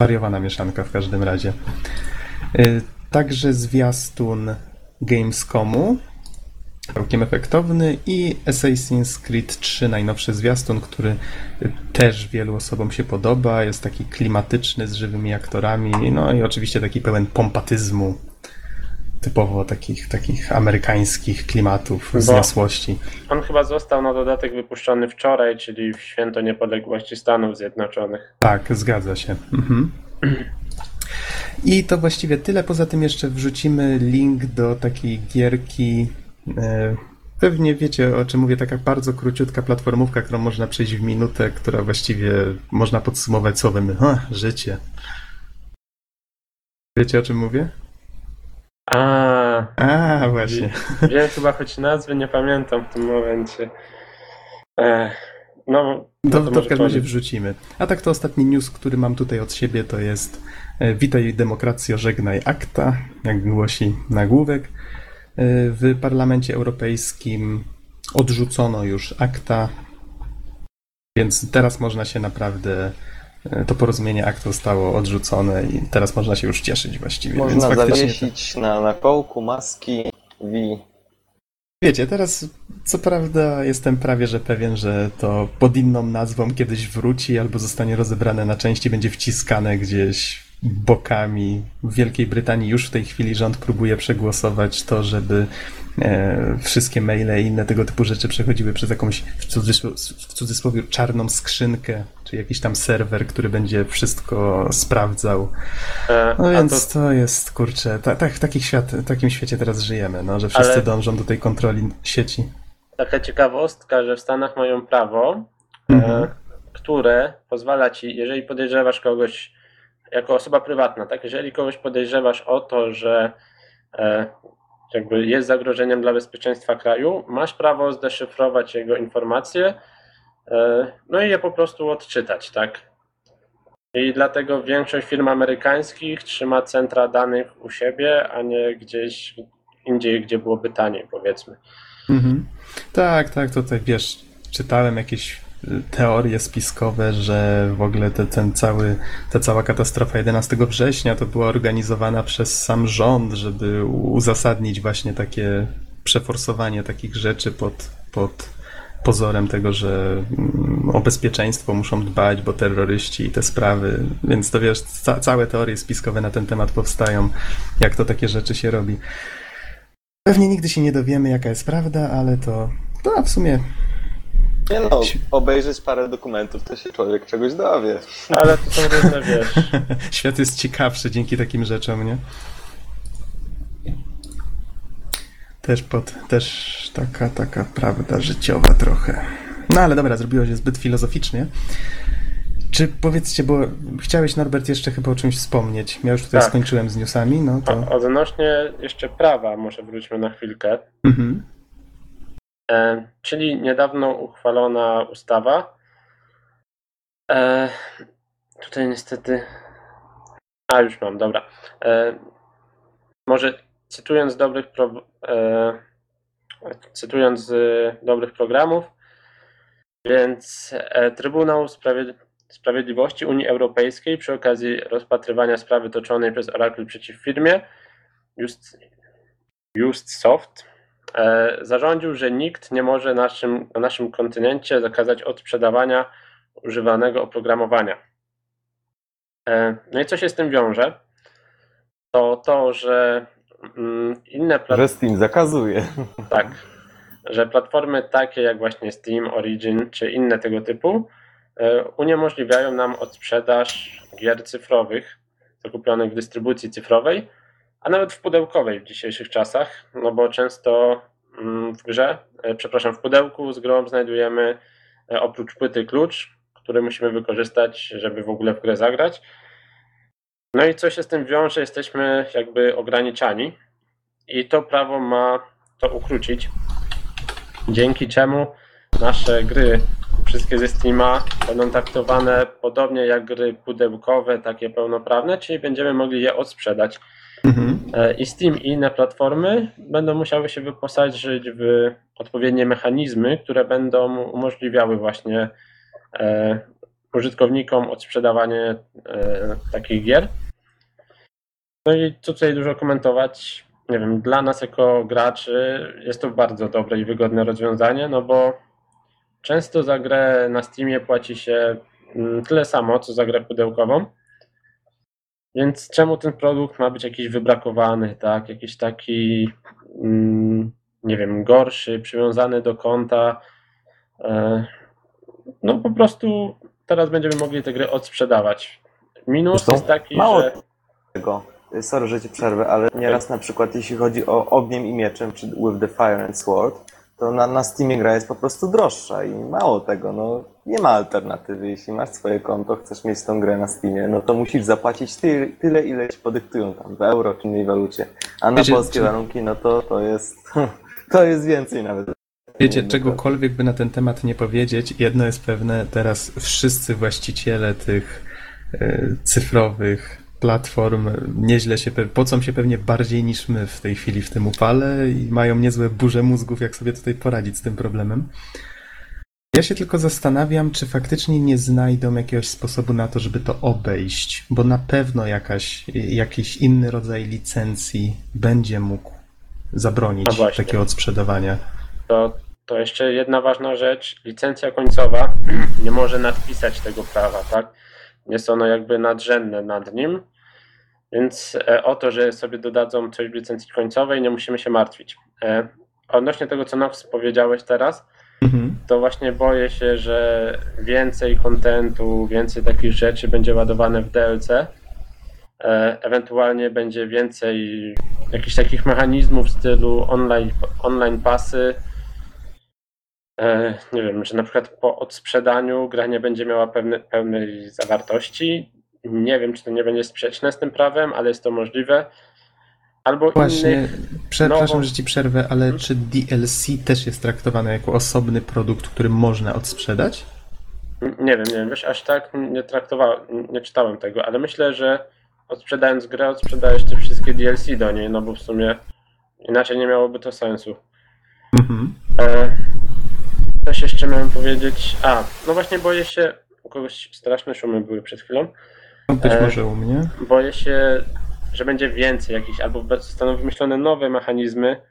Wariowana mieszanka w każdym razie. E, Także zwiastun Gamescomu, całkiem efektowny i Assassin's Creed 3 najnowszy zwiastun, który też wielu osobom się podoba, jest taki klimatyczny z żywymi aktorami, no i oczywiście taki pełen pompatyzmu, typowo takich, takich amerykańskich klimatów, Bo- zniosłości. On chyba został na dodatek wypuszczony wczoraj, czyli w święto niepodległości Stanów Zjednoczonych. Tak, zgadza się. Mhm. I to właściwie tyle. Poza tym jeszcze wrzucimy link do takiej gierki. E, Pewnie wiecie, o czym mówię, taka bardzo króciutka platformówka, którą można przejść w minutę, która właściwie można podsumować słowem ha, życie. Wiecie, o czym mówię? A, A, właśnie. wiem chyba, choć nazwy nie pamiętam w tym momencie. Ech, no, no To, to to w każdym razie wrzucimy. A tak to ostatni news, który mam tutaj od siebie, to jest e, Witaj demokracjo, żegnaj akta, jak głosi nagłówek. E, W Parlamencie Europejskim odrzucono już akta, więc teraz można się naprawdę, e, to porozumienie akta zostało odrzucone i teraz można się już cieszyć właściwie. Można zawiesić na, na kołku maski Wii. Wiecie, teraz co prawda jestem prawie że pewien, że to pod inną nazwą kiedyś wróci albo zostanie rozebrane na części, będzie wciskane gdzieś bokami. W Wielkiej Brytanii już w tej chwili rząd próbuje przegłosować to, żeby e, wszystkie maile i inne tego typu rzeczy przechodziły przez jakąś w, cudzysł- w cudzysłowie czarną skrzynkę, czy jakiś tam serwer, który będzie wszystko sprawdzał. E, No a więc to, to, jest, kurczę, ta, ta, w takich świat, takim świecie teraz żyjemy, no, że wszyscy Ale- dążą do tej kontroli sieci. taka ciekawostka, że w Stanach mają prawo, Mhm. e, które pozwala ci, jeżeli podejrzewasz kogoś jako osoba prywatna, tak, jeżeli kogoś podejrzewasz o to, że e, jakby jest zagrożeniem dla bezpieczeństwa kraju, masz prawo zdeszyfrować jego informacje, e, no i je po prostu odczytać, tak. I dlatego większość firm amerykańskich trzyma centra danych u siebie, a nie gdzieś indziej, gdzie byłoby taniej, powiedzmy. Mhm. Tak, tak, tutaj wiesz, czytałem jakieś teorie spiskowe, że w ogóle te, ten cały, ta cała katastrofa 11 września to była organizowana przez sam rząd, żeby uzasadnić właśnie takie przeforsowanie takich rzeczy pod, pod pozorem tego, że mm, o bezpieczeństwo muszą dbać, bo terroryści i te sprawy, więc to wiesz, ca całe teorie spiskowe na ten temat powstają, jak to takie rzeczy się robi. Pewnie nigdy się nie dowiemy, jaka jest prawda, ale to, to w sumie Nie no, obejrzeć parę dokumentów, to się człowiek czegoś dowie. Ale to są różne, wiesz, świat jest ciekawszy dzięki takim rzeczom, nie? Też pod, też taka, taka prawda życiowa trochę. No ale dobra, zrobiło się zbyt filozoficznie. Czy powiedzcie, bo chciałeś Norbert jeszcze chyba o czymś wspomnieć. Ja już tutaj Tak. skończyłem z newsami, no to. O- Odnośnie jeszcze prawa, może wróćmy na chwilkę. Mhm. E, czyli niedawno uchwalona ustawa. E, tutaj niestety. A już mam, dobra. E, może cytując dobrych, pro, cytując dobrych programów, więc Trybunał Sprawiedli- Sprawiedliwości Unii Europejskiej przy okazji rozpatrywania sprawy toczonej przez Oracle przeciw firmie Just, Just Soft zarządził, że nikt nie może naszym, na naszym kontynencie zakazać odsprzedawania używanego oprogramowania. E, no i co się z tym wiąże? To to, że mm, inne platformy. Że Steam zakazuje. Tak. Że platformy takie jak właśnie Steam, Origin czy inne tego typu e, uniemożliwiają nam odsprzedaż gier cyfrowych zakupionych w dystrybucji cyfrowej, a nawet w pudełkowej w dzisiejszych czasach, no bo często mm, w grze, e, przepraszam, w pudełku z grą znajdujemy e, oprócz płyty klucz, który musimy wykorzystać, żeby w ogóle w grę zagrać. No i co się z tym wiąże, jesteśmy jakby ograniczani i to prawo ma to ukrócić, dzięki czemu nasze gry, wszystkie ze Steama, będą traktowane podobnie jak gry pudełkowe, takie pełnoprawne, czyli będziemy mogli je odsprzedać. Mhm. E, I Steam i inne platformy będą musiały się wyposażyć w odpowiednie mechanizmy, które będą umożliwiały właśnie e, użytkownikom odsprzedawanie e, takich gier. No i co tutaj dużo komentować? Nie wiem, dla nas jako graczy jest to bardzo dobre i wygodne rozwiązanie, no bo często za grę na Steamie płaci się mm, tyle samo, co za grę pudełkową. Więc czemu ten produkt ma być jakiś wybrakowany, tak? Jakiś taki, mm, nie wiem, gorszy, przywiązany do konta. E, No po prostu teraz będziemy mogli te gry odsprzedawać. Minus Zresztą jest taki, mało że Tego. Sorry, że ci przerwę, ale nieraz na przykład jeśli chodzi o Ogniem i Mieczem, czy With the Fire and Sword, to na, na Steamie gra jest po prostu droższa i mało tego, no nie ma alternatywy. Jeśli masz swoje konto, chcesz mieć tą grę na Steamie, no to musisz zapłacić ty, tyle, ile ci podyktują tam w euro czy innej walucie. A na Wiecie, polskie czy- warunki, no to to jest, to jest więcej nawet. Wiecie, czegokolwiek by na ten temat nie powiedzieć, jedno jest pewne, teraz wszyscy właściciele tych e, cyfrowych platform nieźle się, pocą się pewnie bardziej niż my w tej chwili w tym upale i mają niezłe burze mózgów, jak sobie tutaj poradzić z tym problemem. Ja się tylko zastanawiam, czy faktycznie nie znajdą jakiegoś sposobu na to, żeby to obejść, bo na pewno jakaś, jakiś inny rodzaj licencji będzie mógł zabronić No takiego odsprzedawania. to, to jeszcze jedna ważna rzecz. Licencja końcowa nie może nadpisać tego prawa, tak? Jest ono jakby nadrzędne nad nim, więc e, o to, że sobie dodadzą coś w licencji końcowej, nie musimy się martwić. E, Odnośnie tego, co Nox powiedziałeś teraz, Mhm. to właśnie boję się, że więcej kontentu, więcej takich rzeczy będzie ładowane w DLC. E, Ewentualnie będzie więcej jakichś takich mechanizmów w stylu online, online pasy. E, Nie wiem, że na przykład po odsprzedaniu gra nie będzie miała pewne, pełnej zawartości. Nie wiem, czy to nie będzie sprzeczne z tym prawem, ale jest to możliwe. Albo Właśnie, innych. przepraszam, nową- że ci przerwę, ale czy DLC też jest traktowane jako osobny produkt, który można odsprzedać? Nie wiem, nie wiem, wiesz, aż tak nie traktowałem, nie czytałem tego, ale myślę, że odsprzedając grę, odsprzedajesz te wszystkie DLC do niej, no bo w sumie inaczej nie miałoby to sensu. Mhm. E, coś jeszcze miałem powiedzieć. A, no właśnie boję się, u kogoś straszne szumy były przed chwilą. No, Być E, może u mnie. Boję się, że będzie więcej jakichś, albo zostaną wymyślone nowe mechanizmy,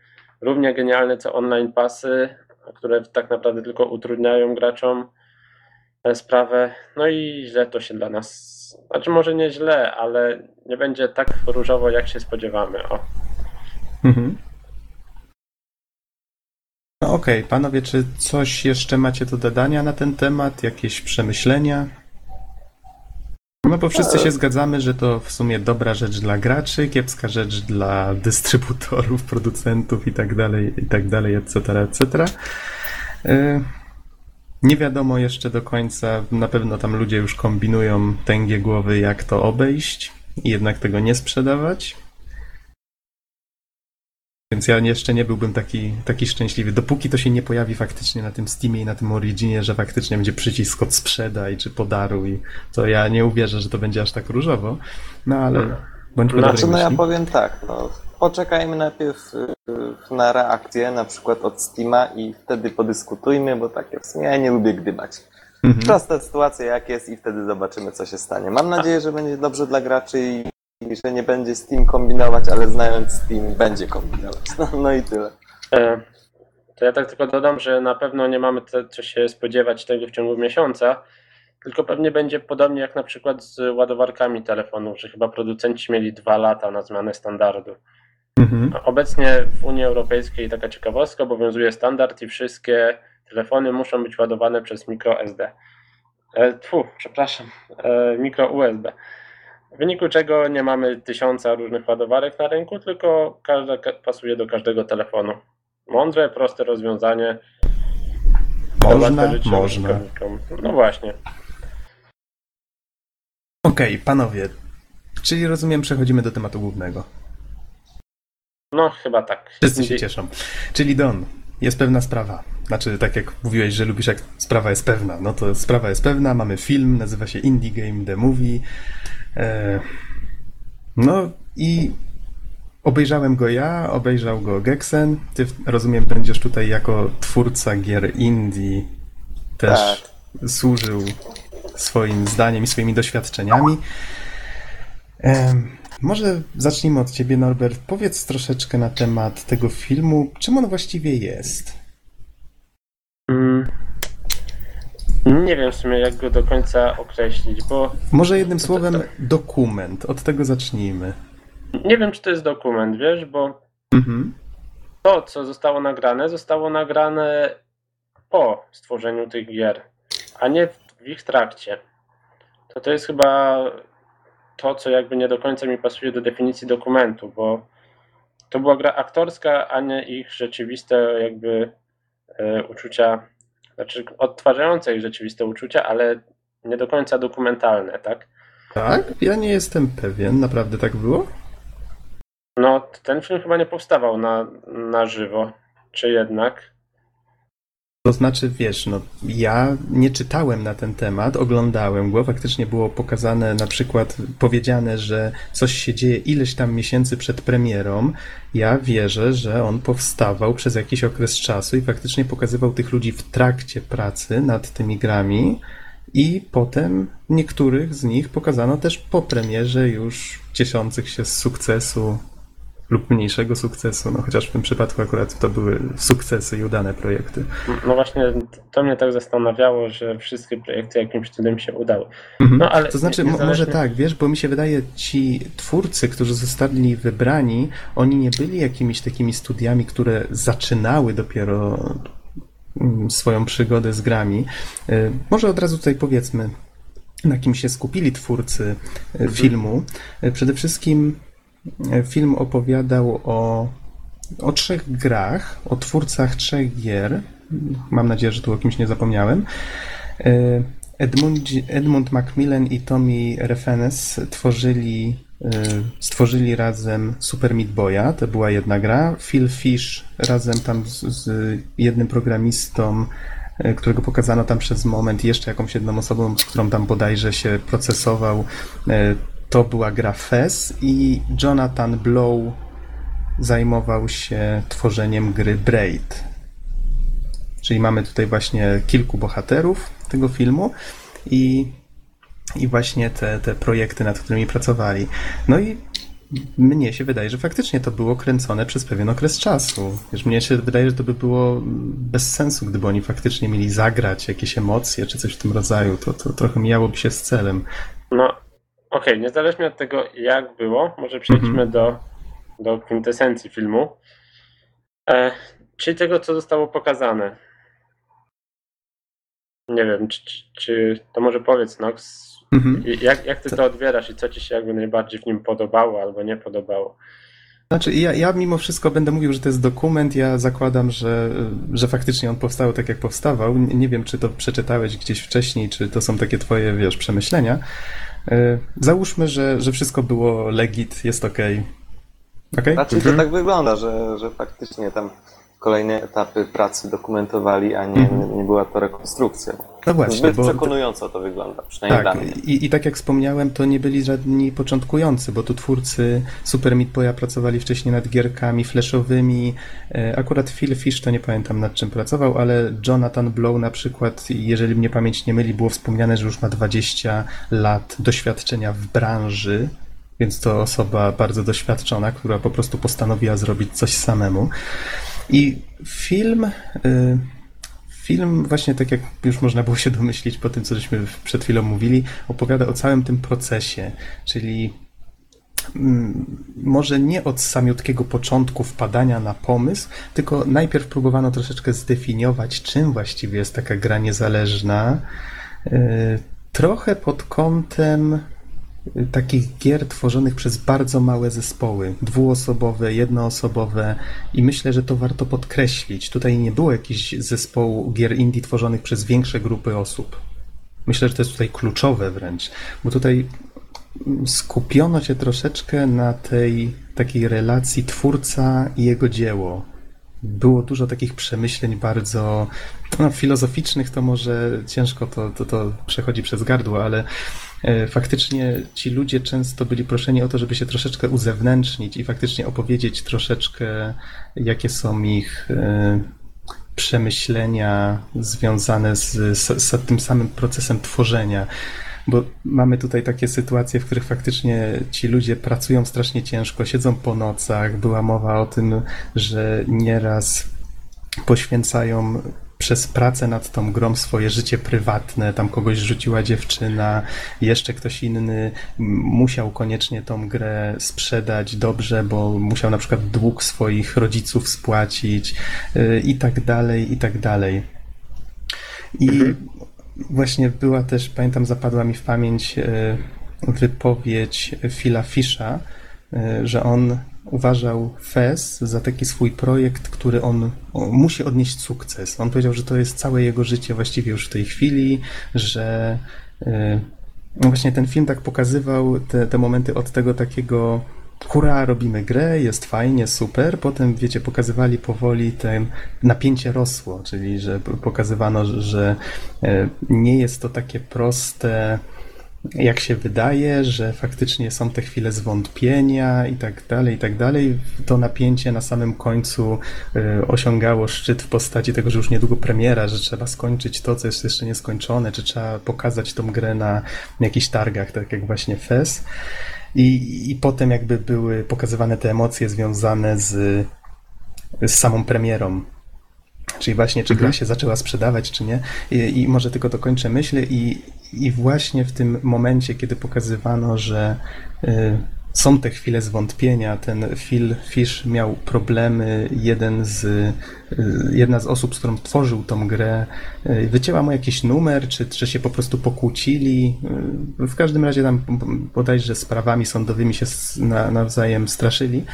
równie genialne co online pasy, które tak naprawdę tylko utrudniają graczom e, sprawę. No i źle to się dla nas. Znaczy, może nie źle, ale nie będzie tak różowo, jak się spodziewamy. O. Mhm. No okej, panowie, czy coś jeszcze macie do dodania na ten temat? Jakieś przemyślenia? No bo wszyscy się zgadzamy, że to w sumie dobra rzecz dla graczy, kiepska rzecz dla dystrybutorów, producentów i tak dalej, i tak dalej, etc., etc. Y, Nie wiadomo jeszcze do końca, na pewno tam ludzie już kombinują tęgie głowy, jak to obejść i jednak tego nie sprzedawać. Więc ja jeszcze nie byłbym taki, taki szczęśliwy. Dopóki to się nie pojawi faktycznie na tym Steamie i na tym Originie, że faktycznie będzie przycisk od sprzedaj czy podaruj, to ja nie uwierzę, że to będzie aż tak różowo. No ale bądźmy Znaczy, Znaczy, no ja powiem tak, no, poczekajmy najpierw y, na reakcję, na przykład od Steama i wtedy podyskutujmy, bo takie w sumie ja nie lubię gdybać. Mhm. Prosta sytuacja jak jest i wtedy zobaczymy, co się stanie. Mam nadzieję, że będzie dobrze dla graczy i że nie będzie Steam kombinować, ale znając Steam, będzie kombinować. No, no i tyle. E, To ja tak tylko dodam, że na pewno nie mamy te, co się spodziewać tego w ciągu miesiąca, tylko pewnie będzie podobnie jak na przykład z ładowarkami telefonów, że chyba producenci mieli dwa lata na zmianę standardu. Mhm. Obecnie w Unii Europejskiej taka ciekawostka, obowiązuje standard i wszystkie telefony muszą być ładowane przez microSD. E, tfu, przepraszam, e, micro USB. W wyniku czego nie mamy tysiąca różnych ładowarek na rynku, tylko każda ka- pasuje do każdego telefonu. Mądre, proste rozwiązanie. Można, można. użytkownikom. No właśnie. Okej, panowie, czyli rozumiem, przechodzimy do tematu głównego. No chyba tak. Wszyscy się cieszą. Czyli Don, jest pewna sprawa. Znaczy, tak jak mówiłeś, że lubisz, jak sprawa jest pewna. No to sprawa jest pewna, mamy film, nazywa się Indie Game The Movie. E, no i obejrzałem go ja, obejrzał go Gexen. Ty, rozumiem, będziesz tutaj jako twórca gier indie też służył swoim zdaniem i swoimi doświadczeniami. Może zacznijmy od ciebie, Norbert. Powiedz troszeczkę na temat tego filmu. Czym on właściwie jest? Mm. Nie wiem w sumie jak go do końca określić, bo Może jednym słowem dokument. Od tego zacznijmy. nie wiem czy to jest dokument, wiesz, bo Mhm. to, co zostało nagrane, zostało nagrane po stworzeniu tych gier, a nie w ich trakcie. To to jest chyba to, co jakby nie do końca mi pasuje do definicji dokumentu, bo to była gra aktorska, a nie ich rzeczywiste jakby e, uczucia, znaczy odtwarzające ich rzeczywiste uczucia, ale nie do końca dokumentalne, tak? Tak? Ja nie jestem pewien. Naprawdę tak było? No, ten film chyba nie powstawał na, na żywo, czy jednak? To znaczy, wiesz, no, ja nie czytałem na ten temat, oglądałem go, faktycznie było pokazane, na przykład powiedziane, że coś się dzieje ileś tam miesięcy przed premierą. Ja wierzę, że on powstawał przez jakiś okres czasu i faktycznie pokazywał tych ludzi w trakcie pracy nad tymi grami i potem niektórych z nich pokazano też po premierze już cieszących się z sukcesu lub mniejszego sukcesu, no chociaż w tym przypadku akurat to były sukcesy i udane projekty. No właśnie, to mnie tak zastanawiało, że wszystkie projekty jakimś cudem się udały. Mhm. No, ale to znaczy, nie- mo- może niezależnie- tak, wiesz, bo mi się wydaje, ci twórcy, którzy zostali wybrani, oni nie byli jakimiś takimi studiami, które zaczynały dopiero mm, swoją przygodę z grami. Y, Może od razu tutaj powiedzmy, na kim się skupili twórcy y, filmu. Y, Przede wszystkim film opowiadał o, o trzech grach, o twórcach trzech gier. Mam nadzieję, że tu o kimś nie zapomniałem. Y, Edmund, Edmund Macmillan i Tommy Refenes tworzyli, y, stworzyli razem Super Meat Boya, to była jedna gra. Phil Fish razem tam z, z jednym programistą, y, którego pokazano tam przez moment, jeszcze jakąś jedną osobą, z którą tam bodajże się procesował, to była gra Fez i Jonathan Blow zajmował się tworzeniem gry Braid. Czyli mamy tutaj właśnie kilku bohaterów tego filmu i, i właśnie te, te projekty, nad którymi pracowali. No i mnie się wydaje, że faktycznie to było kręcone przez pewien okres czasu. Wiesz, mnie się wydaje, że to by było bez sensu, gdyby oni faktycznie mieli zagrać jakieś emocje czy coś w tym rodzaju. To, to trochę mijałoby się z celem. No, okej, okay. niezależnie od tego, jak było, może przejdźmy mhm. do, do kwintesencji filmu. E, czyli tego, co zostało pokazane. Nie wiem, czy, czy to może powiedz, Nox, Mhm. Jak, jak ty to odbierasz i co ci się jakby najbardziej w nim podobało albo nie podobało? Znaczy, ja, ja mimo wszystko będę mówił, że to jest dokument. Ja zakładam, że, że faktycznie on powstał tak, jak powstawał. Nie wiem, czy to przeczytałeś gdzieś wcześniej, czy to są takie twoje, wiesz, przemyślenia. E, załóżmy, że, że wszystko było legit, jest ok. okay? Mhm. to tak wygląda, że, że faktycznie tam kolejne etapy pracy dokumentowali, a nie, mhm. nie była to rekonstrukcja. No właśnie. Zbyt bo... przekonująco to wygląda, przynajmniej tak, dla mnie. I, I tak jak wspomniałem, to nie byli żadni początkujący, bo tu twórcy Super Meat Boya pracowali wcześniej nad gierkami flashowymi. E, akurat Phil Fish to nie pamiętam nad czym pracował, ale Jonathan Blow na przykład, jeżeli mnie pamięć nie myli, było wspomniane, że już ma 20 lat doświadczenia w branży, więc to osoba bardzo doświadczona, która po prostu postanowiła zrobić coś samemu. I film, y, film właśnie tak jak już można było się domyślić po tym, co żeśmy przed chwilą mówili, opowiada o całym tym procesie, czyli mm, może nie od samiutkiego początku wpadania na pomysł, tylko najpierw próbowano troszeczkę zdefiniować, czym właściwie jest taka gra niezależna. Y, trochę pod kątem takich gier tworzonych przez bardzo małe zespoły, dwuosobowe, jednoosobowe i myślę, że to warto podkreślić. Tutaj nie było jakichś zespołu gier indie tworzonych przez większe grupy osób. Myślę, że to jest tutaj kluczowe wręcz, bo tutaj skupiono się troszeczkę na tej takiej relacji twórca i jego dzieło. Było dużo takich przemyśleń bardzo no, filozoficznych, to może ciężko to, to, to przechodzi przez gardło, ale faktycznie ci ludzie często byli proszeni o to, żeby się troszeczkę uzewnętrznić i faktycznie opowiedzieć troszeczkę, jakie są ich e, przemyślenia związane z, z, z tym samym procesem tworzenia. Bo mamy tutaj takie sytuacje, w których faktycznie ci ludzie pracują strasznie ciężko, siedzą po nocach. Była mowa o tym, że nieraz poświęcają przez pracę nad tą grą swoje życie prywatne, tam kogoś rzuciła dziewczyna, jeszcze ktoś inny musiał koniecznie tą grę sprzedać dobrze, bo musiał na przykład dług swoich rodziców spłacić y, i tak dalej, i tak dalej. I mhm. właśnie była też, pamiętam, zapadła mi w pamięć y, wypowiedź Phila Fisha, y, że on uważał FES za taki swój projekt, który on, on, musi odnieść sukces. On powiedział, że to jest całe jego życie właściwie już w tej chwili, że yy, no właśnie ten film tak pokazywał te, te momenty od tego takiego hurra, robimy grę, jest fajnie, super. Potem, wiecie, pokazywali powoli ten napięcie rosło, czyli że pokazywano, że e, nie jest to takie proste jak się wydaje, że faktycznie są te chwile zwątpienia i tak dalej, i tak dalej. To napięcie na samym końcu y, osiągało szczyt w postaci tego, że już niedługo premiera, że trzeba skończyć to, co jest jeszcze nieskończone, czy trzeba pokazać tą grę na, jakichś targach, tak jak właśnie FES. I, I potem jakby były pokazywane te emocje związane z, z samą premierą Czyli właśnie, czy gra mhm. się zaczęła sprzedawać, czy nie. I, I, może tylko dokończę myśl. I, I właśnie w tym momencie, kiedy pokazywano, że y, są te chwile zwątpienia, ten Phil Fish miał problemy, jeden z, y, jedna z osób, z którą tworzył tą grę, y, wycięła mu jakiś numer, czy, czy się po prostu pokłócili. Y, w każdym razie tam bodajże sprawami sądowymi się na, nawzajem straszyli.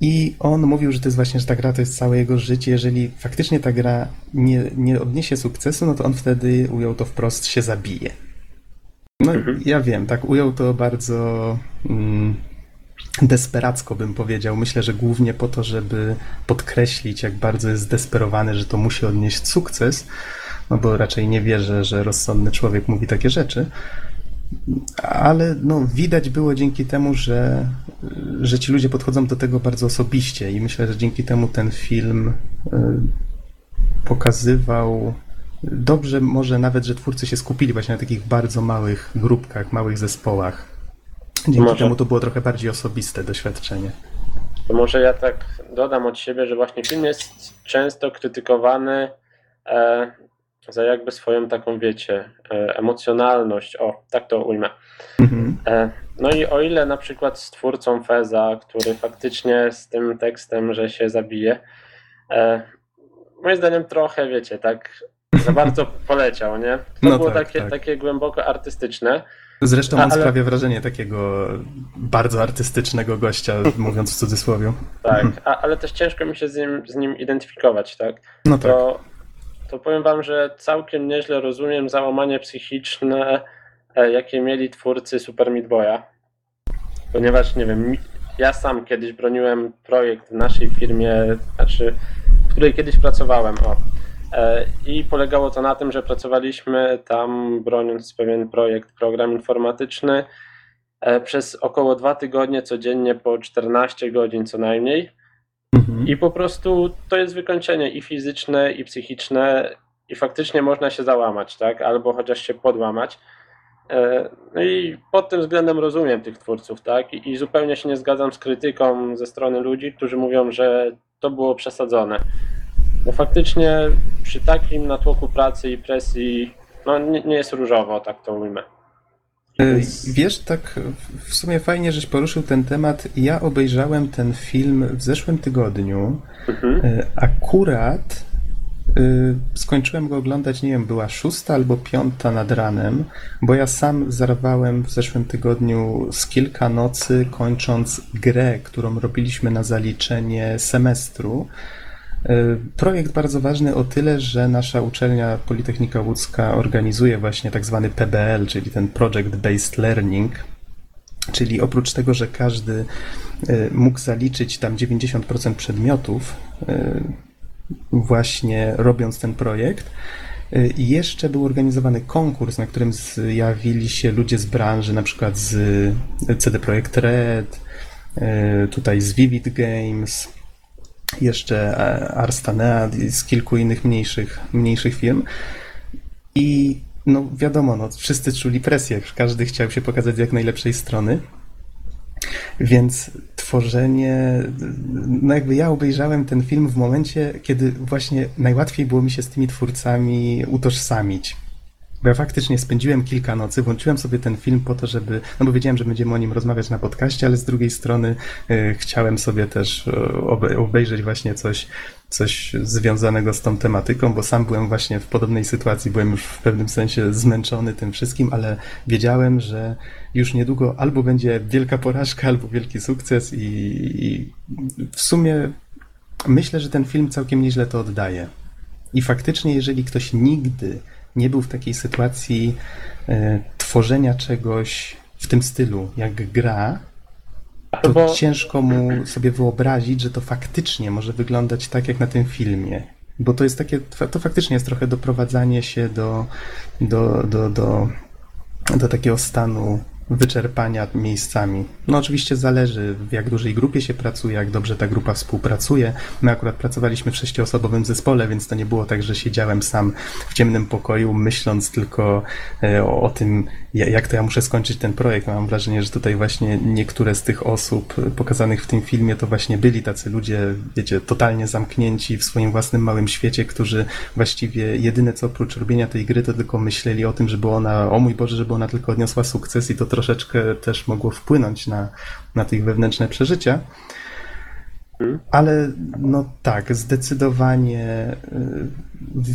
I on mówił, że to jest właśnie, że ta gra to jest całe jego życie. Jeżeli faktycznie ta gra nie, nie odniesie sukcesu, no to on wtedy ujął to wprost, się zabije. No mhm. ja wiem, tak ujął to bardzo mm, desperacko bym powiedział. Myślę, że głównie po to, żeby podkreślić, jak bardzo jest zdesperowany, że to musi odnieść sukces, no bo raczej nie wierzę, że rozsądny człowiek mówi takie rzeczy. Ale no, widać było dzięki temu, że, że ci ludzie podchodzą do tego bardzo osobiście i myślę, że dzięki temu ten film y, pokazywał dobrze może nawet, że twórcy się skupili właśnie na takich bardzo małych grupkach, małych zespołach. Dzięki Może. temu to było trochę bardziej osobiste doświadczenie. To może ja tak dodam od siebie, że właśnie film jest często krytykowany e, za jakby swoją taką, wiecie, e, emocjonalność. O, tak to ujmę. Mhm. E, no i o ile na przykład z twórcą Feza, który faktycznie z tym tekstem, że się zabije, e, moim zdaniem trochę, wiecie, tak za bardzo poleciał, nie? To No było tak, takie, tak. takie głęboko artystyczne. Zresztą on ale- sprawia wrażenie takiego bardzo artystycznego gościa, mówiąc w cudzysłowie. Tak, a, ale też ciężko mi się z nim, z nim identyfikować, tak? No tak. to, to powiem wam, że całkiem nieźle rozumiem załamanie psychiczne, e, jakie mieli twórcy Super Meat Boya. Ponieważ, nie wiem, ja sam kiedyś broniłem projekt w naszej firmie, znaczy, w której kiedyś pracowałem, o. E, I polegało to na tym, że pracowaliśmy tam broniąc pewien projekt, program informatyczny e, przez około dwa tygodnie codziennie po 14 godzin co najmniej. Mhm. I po prostu to jest wykończenie i fizyczne, i psychiczne, i faktycznie można się załamać, tak? Albo chociaż się podłamać. E, No i pod tym względem rozumiem tych twórców, tak? I zupełnie się nie zgadzam z krytyką ze strony ludzi, którzy mówią, że to było przesadzone. Bo faktycznie przy takim natłoku pracy i presji, no nie, nie jest różowo, tak to ujmę. E, Wiesz, tak w sumie fajnie, żeś poruszył ten temat. Ja obejrzałem ten film w zeszłym tygodniu. Mhm. E, Akurat e, skończyłem go oglądać, nie wiem, była szósta albo piąta nad ranem, bo ja sam zarwałem w zeszłym tygodniu z kilka nocy, kończąc grę, którą robiliśmy na zaliczenie semestru. E, Projekt bardzo ważny o tyle, że nasza uczelnia Politechnika Łódzka organizuje właśnie tak zwany PBL, czyli ten Project Based Learning, czyli oprócz tego, że każdy e, mógł zaliczyć tam 90% przedmiotów, e, właśnie robiąc ten projekt, jeszcze był organizowany konkurs, na którym zjawili się ludzie z branży, na przykład z CD Projekt Red, tutaj z Vivid Games, jeszcze e, Arstanea z kilku innych mniejszych, mniejszych firm. I no wiadomo, no, wszyscy czuli presję, każdy chciał się pokazać z jak najlepszej strony. Więc tworzenie, no jakby ja obejrzałem ten film w momencie, kiedy właśnie najłatwiej było mi się z tymi twórcami utożsamić. Bo ja faktycznie spędziłem kilka nocy, włączyłem sobie ten film po to, żeby, no bo wiedziałem, że będziemy o nim rozmawiać na podcaście, ale z drugiej strony e, chciałem sobie też e, obe, obejrzeć właśnie coś, coś związanego z tą tematyką, bo sam byłem właśnie w podobnej sytuacji, byłem już w pewnym sensie zmęczony tym wszystkim, ale wiedziałem, że już niedługo albo będzie wielka porażka, albo wielki sukces i, i w sumie myślę, że ten film całkiem nieźle to oddaje. I faktycznie, jeżeli ktoś nigdy nie był w takiej sytuacji e, tworzenia czegoś w tym stylu, jak gra, to Bo- ciężko mu sobie wyobrazić, że to faktycznie może wyglądać tak, jak na tym filmie. Bo to jest takie, to faktycznie jest trochę doprowadzanie się do, do, do, do, do takiego stanu wyczerpania miejscami. No oczywiście zależy w jak dużej grupie się pracuje, jak dobrze ta grupa współpracuje. My akurat pracowaliśmy w sześcioosobowym zespole, więc to nie było tak, że siedziałem sam w ciemnym pokoju, myśląc tylko e, o, o tym, ja- jak to ja muszę skończyć ten projekt. Mam wrażenie, że tutaj właśnie niektóre z tych osób pokazanych w tym filmie to właśnie byli tacy ludzie, wiecie, totalnie zamknięci w swoim własnym małym świecie, którzy właściwie jedyne co oprócz robienia tej gry to tylko myśleli o tym, żeby ona, o mój Boże, żeby ona tylko odniosła sukces i to troszeczkę też mogło wpłynąć na, na tych wewnętrzne przeżycia. Ale no tak, zdecydowanie y,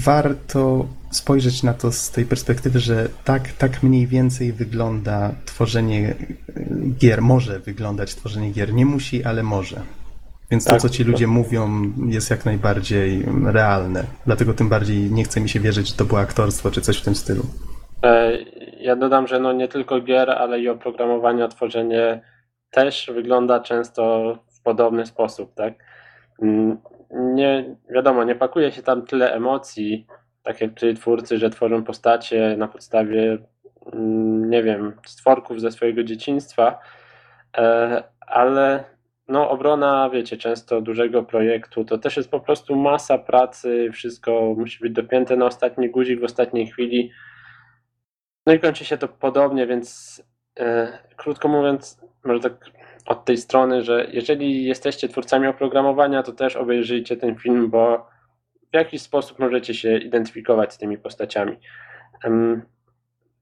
warto spojrzeć na to z tej perspektywy, że tak, tak mniej więcej wygląda tworzenie y, gier. Może wyglądać tworzenie gier. Nie musi, ale może. Więc to, Tak, co ci ludzie mówią, jest jak najbardziej realne. Dlatego tym bardziej nie chce mi się wierzyć, że to było aktorstwo czy coś w tym stylu. Ja dodam, że no nie tylko gier, ale i oprogramowania, tworzenie też wygląda często w podobny sposób, tak? Mm, Nie, wiadomo, nie pakuje się tam tyle emocji, tak jak ci twórcy, że tworzą postacie na podstawie mm, nie wiem, stworków ze swojego dzieciństwa, e, ale no, obrona, wiecie, często dużego projektu to też jest po prostu masa pracy, wszystko musi być dopięte na ostatni guzik w ostatniej chwili. No i kończy się to podobnie, więc e, krótko mówiąc, może tak od tej strony, że jeżeli jesteście twórcami oprogramowania, to też obejrzyjcie ten film, bo w jakiś sposób możecie się identyfikować z tymi postaciami. Um,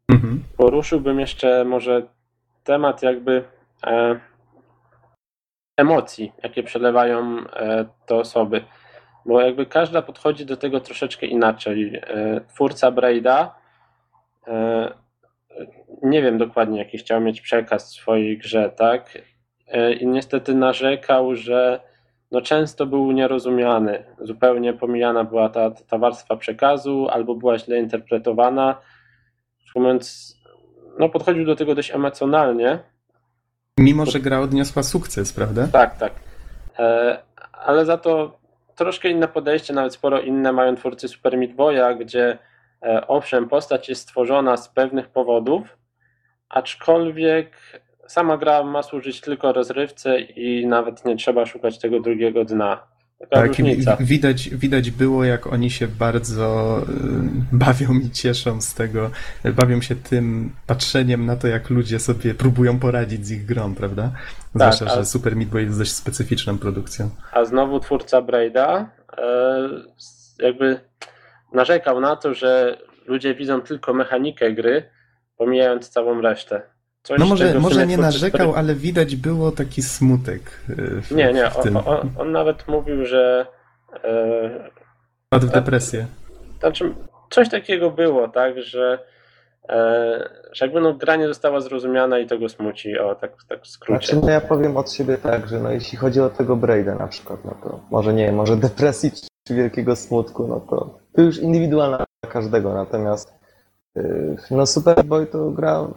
mhm. Poruszyłbym jeszcze może temat jakby e, emocji, jakie przelewają e, te osoby, bo jakby każda podchodzi do tego troszeczkę inaczej. E, twórca Braida nie wiem dokładnie, jaki chciał mieć przekaz w swojej grze, tak? E, I niestety narzekał, że no często był nierozumiany. Zupełnie pomijana była ta, ta warstwa przekazu, albo była źle interpretowana. Mówiąc, no podchodził do tego dość emocjonalnie. Mimo, że gra odniosła sukces, prawda? Tak, tak. E, ale za to troszkę inne podejście, nawet sporo inne mają twórcy Super Meat Boya, gdzie e, owszem, postać jest stworzona z pewnych powodów, aczkolwiek sama gra ma służyć tylko rozrywce i nawet nie trzeba szukać tego drugiego dna. Taka tak, różnica. Widać, widać było, jak oni się bardzo y, bawią i cieszą z tego, bawią się tym patrzeniem na to, jak ludzie sobie próbują poradzić z ich grą, prawda? Tak, Zwłaszcza, a... że Super Meat Boy jest dość specyficzną produkcją. A znowu twórca Braida e, jakby narzekał na to, że ludzie widzą tylko mechanikę gry, pomijając całą resztę. Coś no może, może nie narzekał, ale widać było taki smutek. Y, w, nie, nie, w tym. On, on, nawet mówił, że. E, Padł w depresję. Znaczy, coś takiego było, tak, że, e, że jakby no, gra nie została zrozumiana i to go smuci, o tak, tak w skrócie. Znaczy, no ja powiem od siebie tak, że no, jeśli chodzi o tego Braida na przykład, no to może nie, może depresji czy wielkiego smutku, no to to już indywidualna dla każdego, natomiast y, no Superboy to gra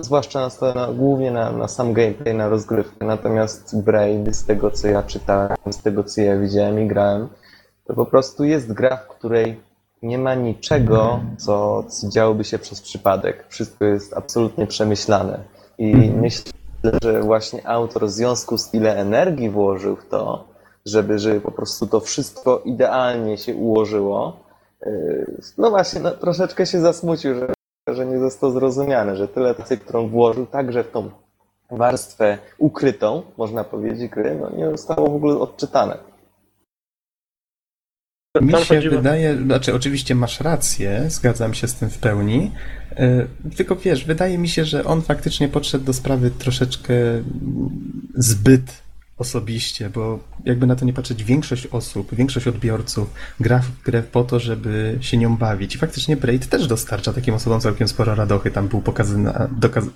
zwłaszcza nastawiona głównie na, na sam gameplay, na rozgrywkę. Natomiast Braid, z tego co ja czytałem, z tego co ja widziałem i grałem, to po prostu jest gra, w której nie ma niczego, co, co działoby się przez przypadek. Wszystko jest absolutnie przemyślane. I myślę, że właśnie autor w związku z ile energii włożył w to, żeby, żeby po prostu to wszystko idealnie się ułożyło, yy, no właśnie, no, troszeczkę się zasmucił, że że nie został zrozumiany, że tyle pracy, którą włożył także w tą warstwę ukrytą, można powiedzieć, gry, no nie zostało w ogóle odczytane. Mi się wydaje, znaczy oczywiście masz rację, zgadzam się z tym w pełni, e, tylko wiesz, wydaje mi się, że on faktycznie podszedł do sprawy troszeczkę zbyt osobiście, bo jakby na to nie patrzeć, większość osób, większość odbiorców gra w grę po to, żeby się nią bawić. I faktycznie Braid też dostarcza takim osobom całkiem sporo radochy. Tam był pokazany,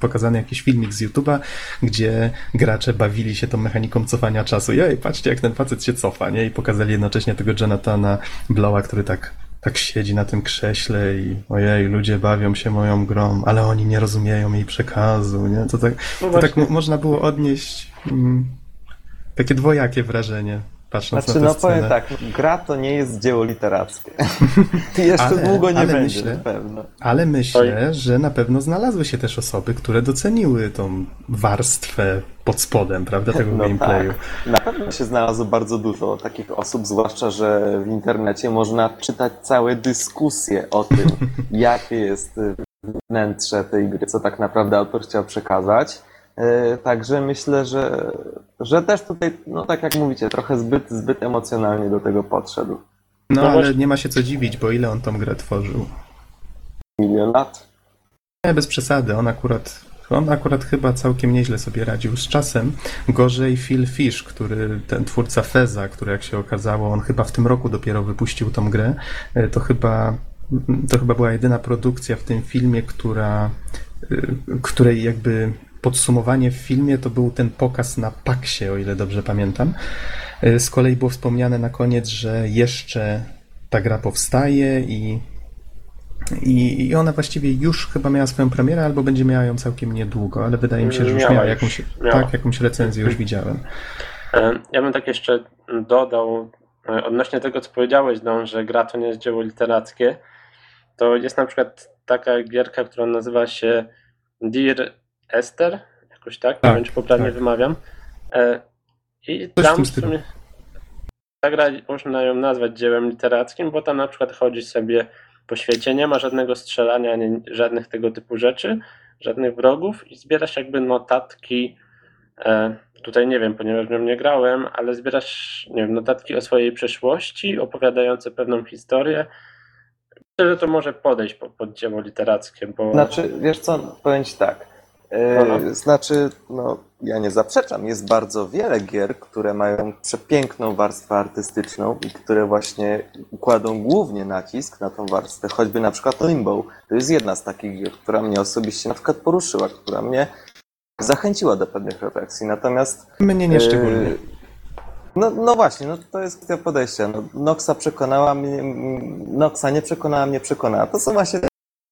pokazany jakiś filmik z YouTube'a, gdzie gracze bawili się tą mechaniką cofania czasu. Jej, patrzcie jak ten facet się cofa, nie? I pokazali jednocześnie tego Jonathana Blowa, który tak tak siedzi na tym krześle i ojej, ludzie bawią się moją grą, ale oni nie rozumieją jej przekazu, nie? To tak, no to tak można było odnieść mm, takie dwojakie wrażenie, patrząc znaczy, na no scenę. powiem tak, gra to nie jest dzieło literackie. Jeszcze ale, długo nie ale będzie, myślę, na pewno. Ale myślę, że na pewno znalazły się też osoby, które doceniły tą warstwę pod spodem, prawda, tego no gameplayu. Tak. Na pewno się znalazło bardzo dużo takich osób, zwłaszcza, że w internecie można czytać całe dyskusje o tym, jakie jest wnętrze tej gry, co tak naprawdę autor chciał przekazać. E, także myślę, że, że też tutaj, no tak jak mówicie, trochę zbyt, zbyt emocjonalnie do tego podszedł. No, no ale nie ma się co dziwić, bo ile on tą grę tworzył? Milion lat? Nie, bez przesady. On akurat, on akurat chyba całkiem nieźle sobie radził z czasem. Gorzej Phil Fish, który, ten twórca Feza, który jak się okazało, on chyba w tym roku dopiero wypuścił tą grę. E, to chyba, to chyba była jedyna produkcja w tym filmie, która, e, której jakby podsumowanie w filmie to był ten pokaz na Paksie, o ile dobrze pamiętam. E, z kolei było wspomniane na koniec, że jeszcze ta gra powstaje i, i, i ona właściwie już chyba miała swoją premierę, albo będzie miała ją całkiem niedługo, ale wydaje mi się, że już miała, miała jakąś, miała. Tak, jakąś recenzję już widziałem. E, ja bym tak jeszcze dodał e, odnośnie tego, co powiedziałeś, Don, że gra to nie jest dzieło literackie. to jest na przykład taka gierka, która nazywa się Dear Esther, jakoś tak, Tak, nie wiem czy poprawnie tak. wymawiam. E, I Coś w tam w stylu. sumie ta gra można ją nazwać dziełem literackim, bo tam na przykład chodzi sobie po świecie, nie ma żadnego strzelania, ani żadnych tego typu rzeczy, żadnych wrogów i zbierasz jakby notatki. E, tutaj nie wiem, ponieważ w nią nie grałem, ale zbierasz nie wiem, notatki o swojej przeszłości, opowiadające pewną historię. Myślę, że to może podejść po, pod dzieło literackie, bo Znaczy, wiesz co, powiem ci tak. E, No, no. Znaczy, no, ja nie zaprzeczam, jest bardzo wiele gier, które mają przepiękną warstwę artystyczną i które właśnie kładą głównie nacisk na tą warstwę, choćby na przykład Limbo. To jest jedna z takich gier, która mnie osobiście na przykład poruszyła, która mnie zachęciła do pewnych refleksji. Natomiast Mnie nie szczególnie. Yy, No, no właśnie, no to jest kwestia podejścia. No, Noxa przekonała mnie, mm, Noxa nie przekonała mnie, przekonała. To są właśnie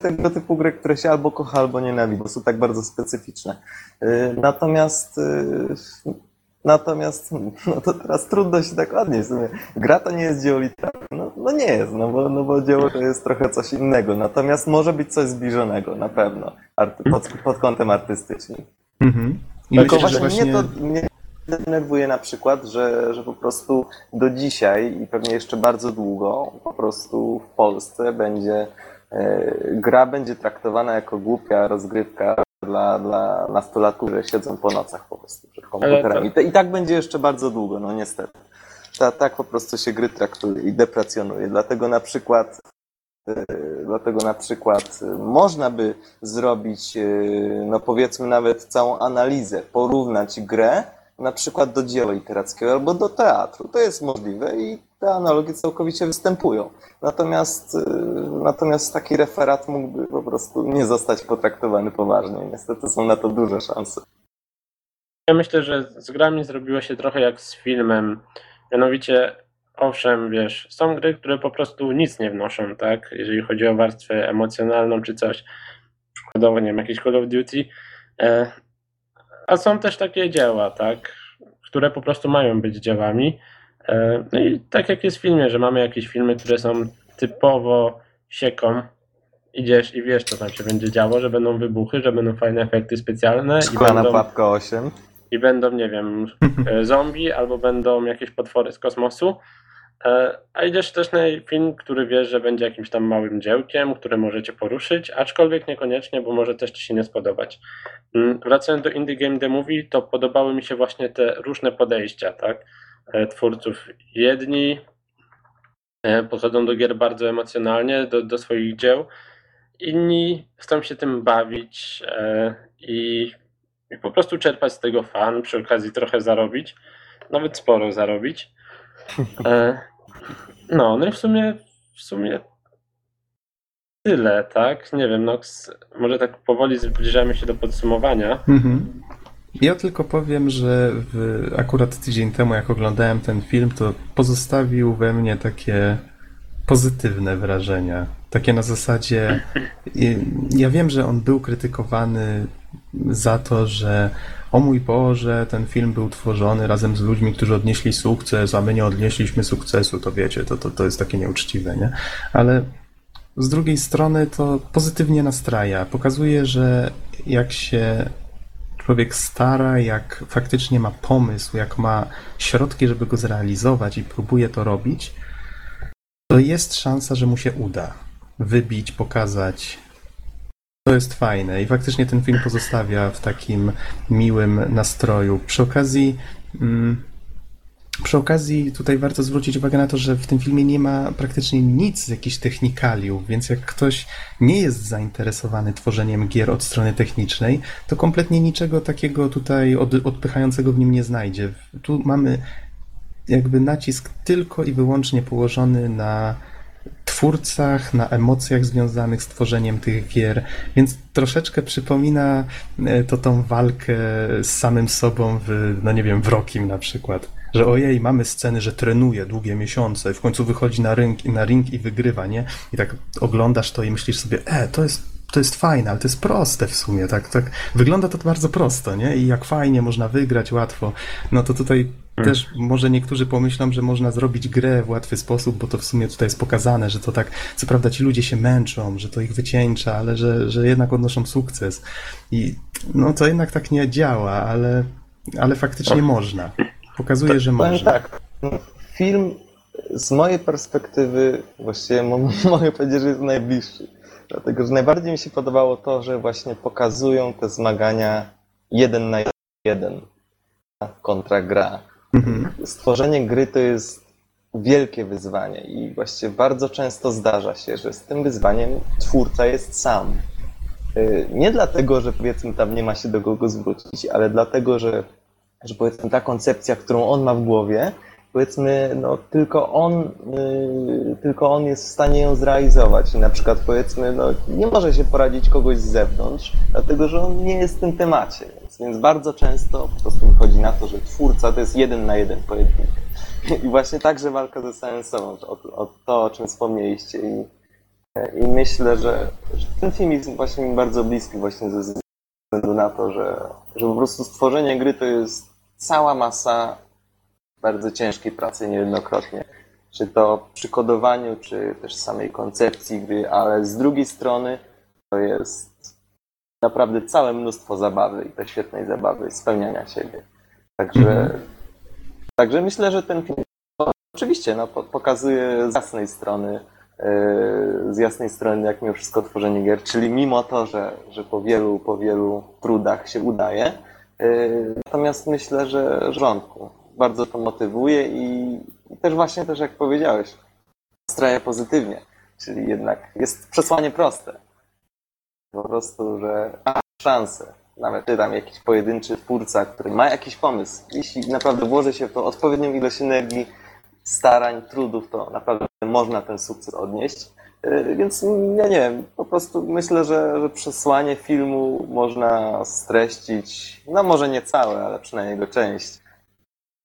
tego typu gry, które się albo kocha, albo nienawidzi, bo są tak bardzo specyficzne. Yy, Natomiast yy, natomiast no to teraz trudno się tak odnieść. Gra to nie jest dzieło literackie. No, no nie jest, no bo, no bo dzieło to jest trochę coś innego. Natomiast może być coś zbliżonego, na pewno, arty, pod, pod kątem artystycznym. Mhm. I Tylko myślę, właśnie, właśnie... mnie to mnie denerwuje na przykład, że, że po prostu do dzisiaj i pewnie jeszcze bardzo długo po prostu w Polsce będzie gra będzie traktowana jako głupia rozgrywka dla, dla nastolatków, które siedzą po nocach po prostu przed komputerami. I, tak będzie jeszcze bardzo długo, no niestety. Ta, tak po prostu się gry traktuje i deprecjonuje. Dlatego na przykład e, Dlatego na przykład e, można by zrobić, e, no powiedzmy nawet całą analizę, porównać grę na przykład do dzieła literackiego albo do teatru. To jest możliwe i te analogie całkowicie występują. Natomiast, e, natomiast taki referat mógłby po prostu nie zostać potraktowany poważnie. Niestety są na to duże szanse. Ja myślę, że z grami zrobiło się trochę jak z filmem. Mianowicie, owszem, wiesz, są gry, które po prostu nic nie wnoszą, tak? Jeżeli chodzi o warstwę emocjonalną czy coś. Przykładowo, nie wiem, jakiś Call of Duty. E, a są też takie dzieła, tak? Które po prostu mają być dziełami. E, no i tak jak jest w filmie, że mamy jakieś filmy, które są typowo sieką. Idziesz i wiesz, co tam się będzie działo, że będą wybuchy, że będą fajne efekty specjalne. Szklana będą pułapka 8. i będą, nie wiem, e, zombie albo będą jakieś potwory z kosmosu. E, A idziesz też na film, który wiesz, że będzie jakimś tam małym dziełkiem, które możecie poruszyć, aczkolwiek niekoniecznie, bo może też ci się nie spodobać. Mm, Wracając do Indie Game The Movie, to podobały mi się właśnie te różne podejścia, tak? E, Twórców. Jedni e, podchodzą do gier bardzo emocjonalnie, do, do swoich dzieł, inni chcą się tym bawić i i po prostu czerpać z tego fan, przy okazji trochę zarobić, nawet sporo zarobić. E, no, no i w sumie w sumie tyle, tak? Nie wiem, Nox, może tak powoli zbliżamy się do podsumowania. Mhm. Ja tylko powiem, że w, akurat tydzień temu, jak oglądałem ten film, to pozostawił we mnie takie pozytywne wrażenia. Takie na zasadzie. Ja wiem, że on był krytykowany za to, że o mój Boże, ten film był tworzony razem z ludźmi, którzy odnieśli sukces, a my nie odnieśliśmy sukcesu, to wiecie, to, to, to jest takie nieuczciwe, nie? Ale z drugiej strony to pozytywnie nastraja. Pokazuje, że jak się człowiek stara, jak faktycznie ma pomysł, jak ma środki, żeby go zrealizować i próbuje to robić, to jest szansa, że mu się uda wybić, pokazać. To jest fajne i faktycznie ten film pozostawia w takim miłym nastroju. Przy okazji, mm, przy okazji tutaj warto zwrócić uwagę na to, że w tym filmie nie ma praktycznie nic z jakichś technikaliów, więc jak ktoś nie jest zainteresowany tworzeniem gier od strony technicznej, to kompletnie niczego takiego tutaj od, odpychającego w nim nie znajdzie. Tu mamy jakby nacisk tylko i wyłącznie położony na twórcach, na emocjach związanych z tworzeniem tych gier, więc troszeczkę przypomina e, to tą walkę z samym sobą w, no nie wiem, w Rokim na przykład. Że ojej, mamy sceny, że trenuje długie miesiące, w końcu wychodzi na ring, na ring i wygrywa, nie? I tak oglądasz to i myślisz sobie, e, to jest to jest fajne, ale to jest proste w sumie, tak, tak. Wygląda to bardzo prosto, nie? I jak fajnie można wygrać łatwo. No to tutaj też może niektórzy pomyślą, że można zrobić grę w łatwy sposób, bo to w sumie tutaj jest pokazane, że to tak, co prawda ci ludzie się męczą, że to ich wycieńcza, ale że, że jednak odnoszą sukces. I no to jednak tak nie działa, ale, ale faktycznie można. Pokazuje, że Powiem można. tak, film z mojej perspektywy właściwie mo- mogę powiedzieć, że jest najbliższy. Dlatego, że najbardziej mi się podobało to, że właśnie pokazują te zmagania jeden na jeden kontra gra. Mhm. Stworzenie gry to jest wielkie wyzwanie i właściwie bardzo często zdarza się, że z tym wyzwaniem twórca jest sam. Y, Nie dlatego, że powiedzmy tam nie ma się do kogo zwrócić, ale dlatego, że, że powiedzmy ta koncepcja, którą on ma w głowie, powiedzmy, no tylko on, y, tylko on jest w stanie ją zrealizować. I na przykład powiedzmy, no nie może się poradzić kogoś z zewnątrz, dlatego że on nie jest w tym temacie. Więc, bardzo często po prostu mi chodzi na to, że twórca to jest jeden na jeden pojedynek. I właśnie także walka ze samym sobą, o, o to, o czym wspomnieliście. I, i myślę, że, że ten film jest właśnie mi bardzo bliski właśnie ze względu na to, że, że po prostu stworzenie gry to jest cała masa bardzo ciężkiej pracy niejednokrotnie. Czy to przy kodowaniu, czy też samej koncepcji gry, ale z drugiej strony to jest naprawdę całe mnóstwo zabawy i to świetnej zabawy, spełniania siebie. Także, Mhm. także myślę, że ten film oczywiście no, po- pokazuje z jasnej strony, yy, z jasnej strony, jak mimo wszystko tworzenie gier, czyli mimo to, że, że po wielu, po wielu trudach się udaje, yy, natomiast myślę, że w porządku. Bardzo to motywuje i, i też właśnie też jak powiedziałeś, nastraja pozytywnie, czyli jednak jest przesłanie proste. Po prostu, że ma szansę. Nawet ty tam jakiś pojedynczy twórca, który ma jakiś pomysł, jeśli naprawdę włoży się w to odpowiednią ilość energii, starań, trudów, to naprawdę można ten sukces odnieść. Yy, Więc ja nie wiem, po prostu myślę, że, że przesłanie filmu można streścić, no może nie całe, ale przynajmniej jego część.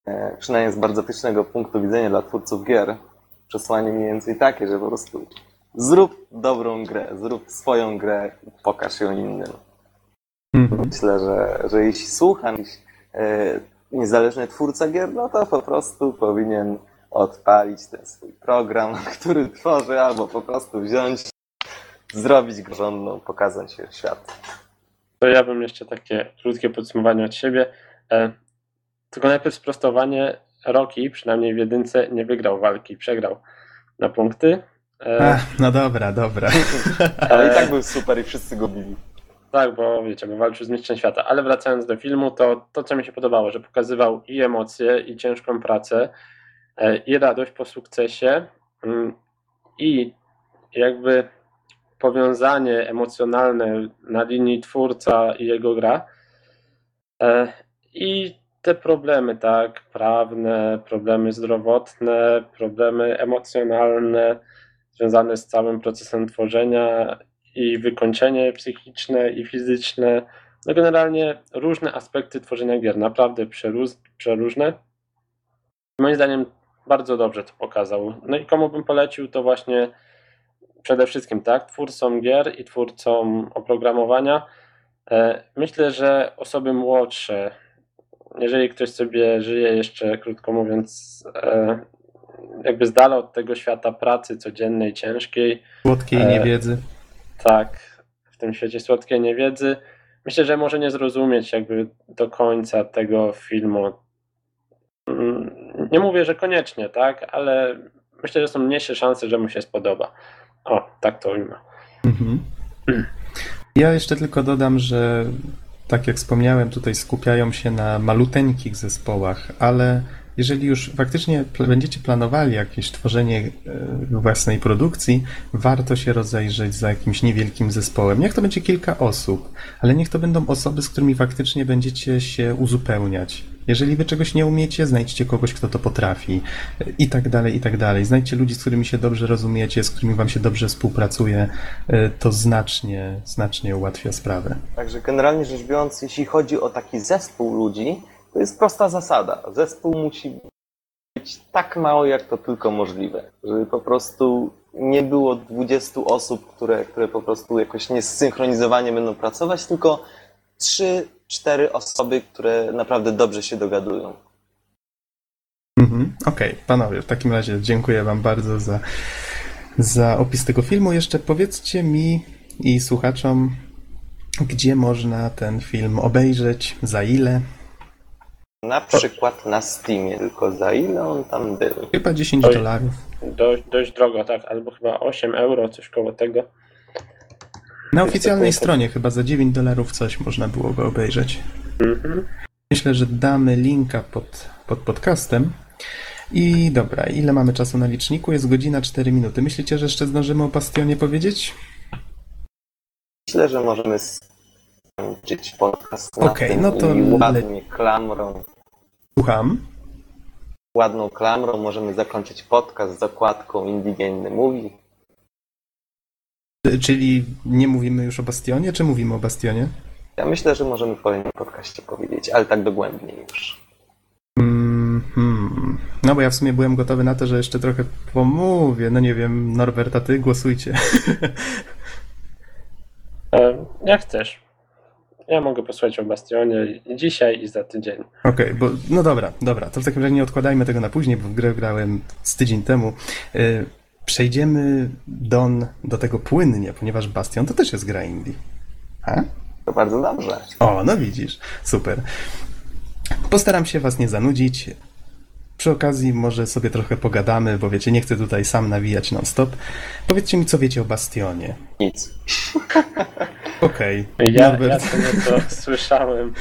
Yy, Przynajmniej z bardzo etycznego punktu widzenia dla twórców gier. Przesłanie mniej więcej takie, że po prostu zrób dobrą grę, zrób swoją grę i pokaż ją innym. Mhm. Myślę, że, że jeśli słucha jakiś e, niezależny twórca gier, no to po prostu powinien odpalić ten swój program, który tworzy, albo po prostu wziąć, zrobić go rządną, pokazać się świat. To ja bym jeszcze takie krótkie podsumowanie od siebie. E, tylko najpierw sprostowanie. Rocky, przynajmniej w jedynce, nie wygrał walki, przegrał na punkty. E, Ach, no dobra, dobra. Ale i tak był super i wszyscy go bili. Tak, bo wiecie, bo walczył z mistrzem świata. Ale wracając do filmu, to to, co mi się podobało, że pokazywał i emocje, i ciężką pracę, e, i radość po sukcesie, mm, i jakby powiązanie emocjonalne na linii twórca i jego gra. E, I te problemy, tak, prawne, problemy zdrowotne, problemy emocjonalne, związane z całym procesem tworzenia i wykończenie psychiczne i fizyczne. No generalnie różne aspekty tworzenia gier, naprawdę przeróż, przeróżne. Moim zdaniem bardzo dobrze to pokazał. No i komu bym polecił, to właśnie przede wszystkim tak, twórcom gier i twórcom oprogramowania. E, Myślę, że osoby młodsze, jeżeli ktoś sobie żyje jeszcze, krótko mówiąc, e, jakby z dala od tego świata pracy codziennej, ciężkiej, Słodkiej E, niewiedzy. tak, w tym świecie słodkiej niewiedzy. Myślę, że może nie zrozumieć jakby do końca tego filmu. Mm, Nie mówię, że koniecznie, tak, ale myślę, że są mniejsze szanse, że mu się spodoba. O, tak to ujmę. Mhm. Ja jeszcze tylko dodam, że tak jak wspomniałem, tutaj skupiają się na maluteńkich zespołach, ale jeżeli już faktycznie będziecie planowali jakieś tworzenie e, własnej produkcji, warto się rozejrzeć za jakimś niewielkim zespołem. Niech to będzie kilka osób, ale niech to będą osoby, z którymi faktycznie będziecie się uzupełniać. Jeżeli wy czegoś nie umiecie, znajdźcie kogoś, kto to potrafi e, i tak dalej, i tak dalej. Znajdźcie ludzi, z którymi się dobrze rozumiecie, z którymi wam się dobrze współpracuje. E, To znacznie, znacznie ułatwia sprawę. Także generalnie rzecz biorąc, jeśli chodzi o taki zespół ludzi, to jest prosta zasada. Zespół musi być tak mały, jak to tylko możliwe. Żeby po prostu nie było 20 osób, które, które po prostu jakoś niesynchronizowanie będą pracować, tylko 3-4 osoby, które naprawdę dobrze się dogadują. Mhm. Okej, okay. panowie, w takim razie dziękuję wam bardzo za, za opis tego filmu. Jeszcze powiedzcie mi i słuchaczom, gdzie można ten film obejrzeć, za ile? Na przykład na Steamie, tylko za ile on tam był? Chyba 10 Oj. dolarów. Dość, dość drogo, tak, albo chyba 8 euro, coś koło tego. Na oficjalnej to- stronie chyba za 9 dolarów coś można było go obejrzeć. Mhm. Myślę, że damy linka pod, pod podcastem. I dobra, ile mamy czasu na liczniku? Jest godzina 4 minuty. Myślicie, że jeszcze zdążymy o Bastionie powiedzieć? Myślę, że możemy skończyć podcast Okej, na tym no to i le- ładnie klamrą, Słucham. ładną klamrą możemy zakończyć podcast z okładką Indie Game Movie. Czyli nie mówimy już o Bastionie, czy mówimy o Bastionie? Ja myślę, że możemy w kolejnym podcaście powiedzieć, ale tak dogłębniej już. Mhm. No bo ja w sumie byłem gotowy na to, że jeszcze trochę pomówię. No nie wiem, Norberta, ty głosujcie. E, Jak chcesz. Ja mogę posłuchać o Bastionie dzisiaj i za tydzień. Okej, bo no dobra, dobra, to w takim razie nie odkładajmy tego na później, bo w grę grałem z tydzień temu. Y, Przejdziemy Don do tego płynnie, ponieważ Bastion to też jest gra indie. A? To bardzo dobrze. O, no widzisz, super. Postaram się was nie zanudzić. Przy okazji może sobie trochę pogadamy, bo wiecie, nie chcę tutaj sam nawijać non-stop. Powiedzcie mi, co wiecie o Bastionie. Nic. Okej, Ja, ja Norbert. to słyszałem.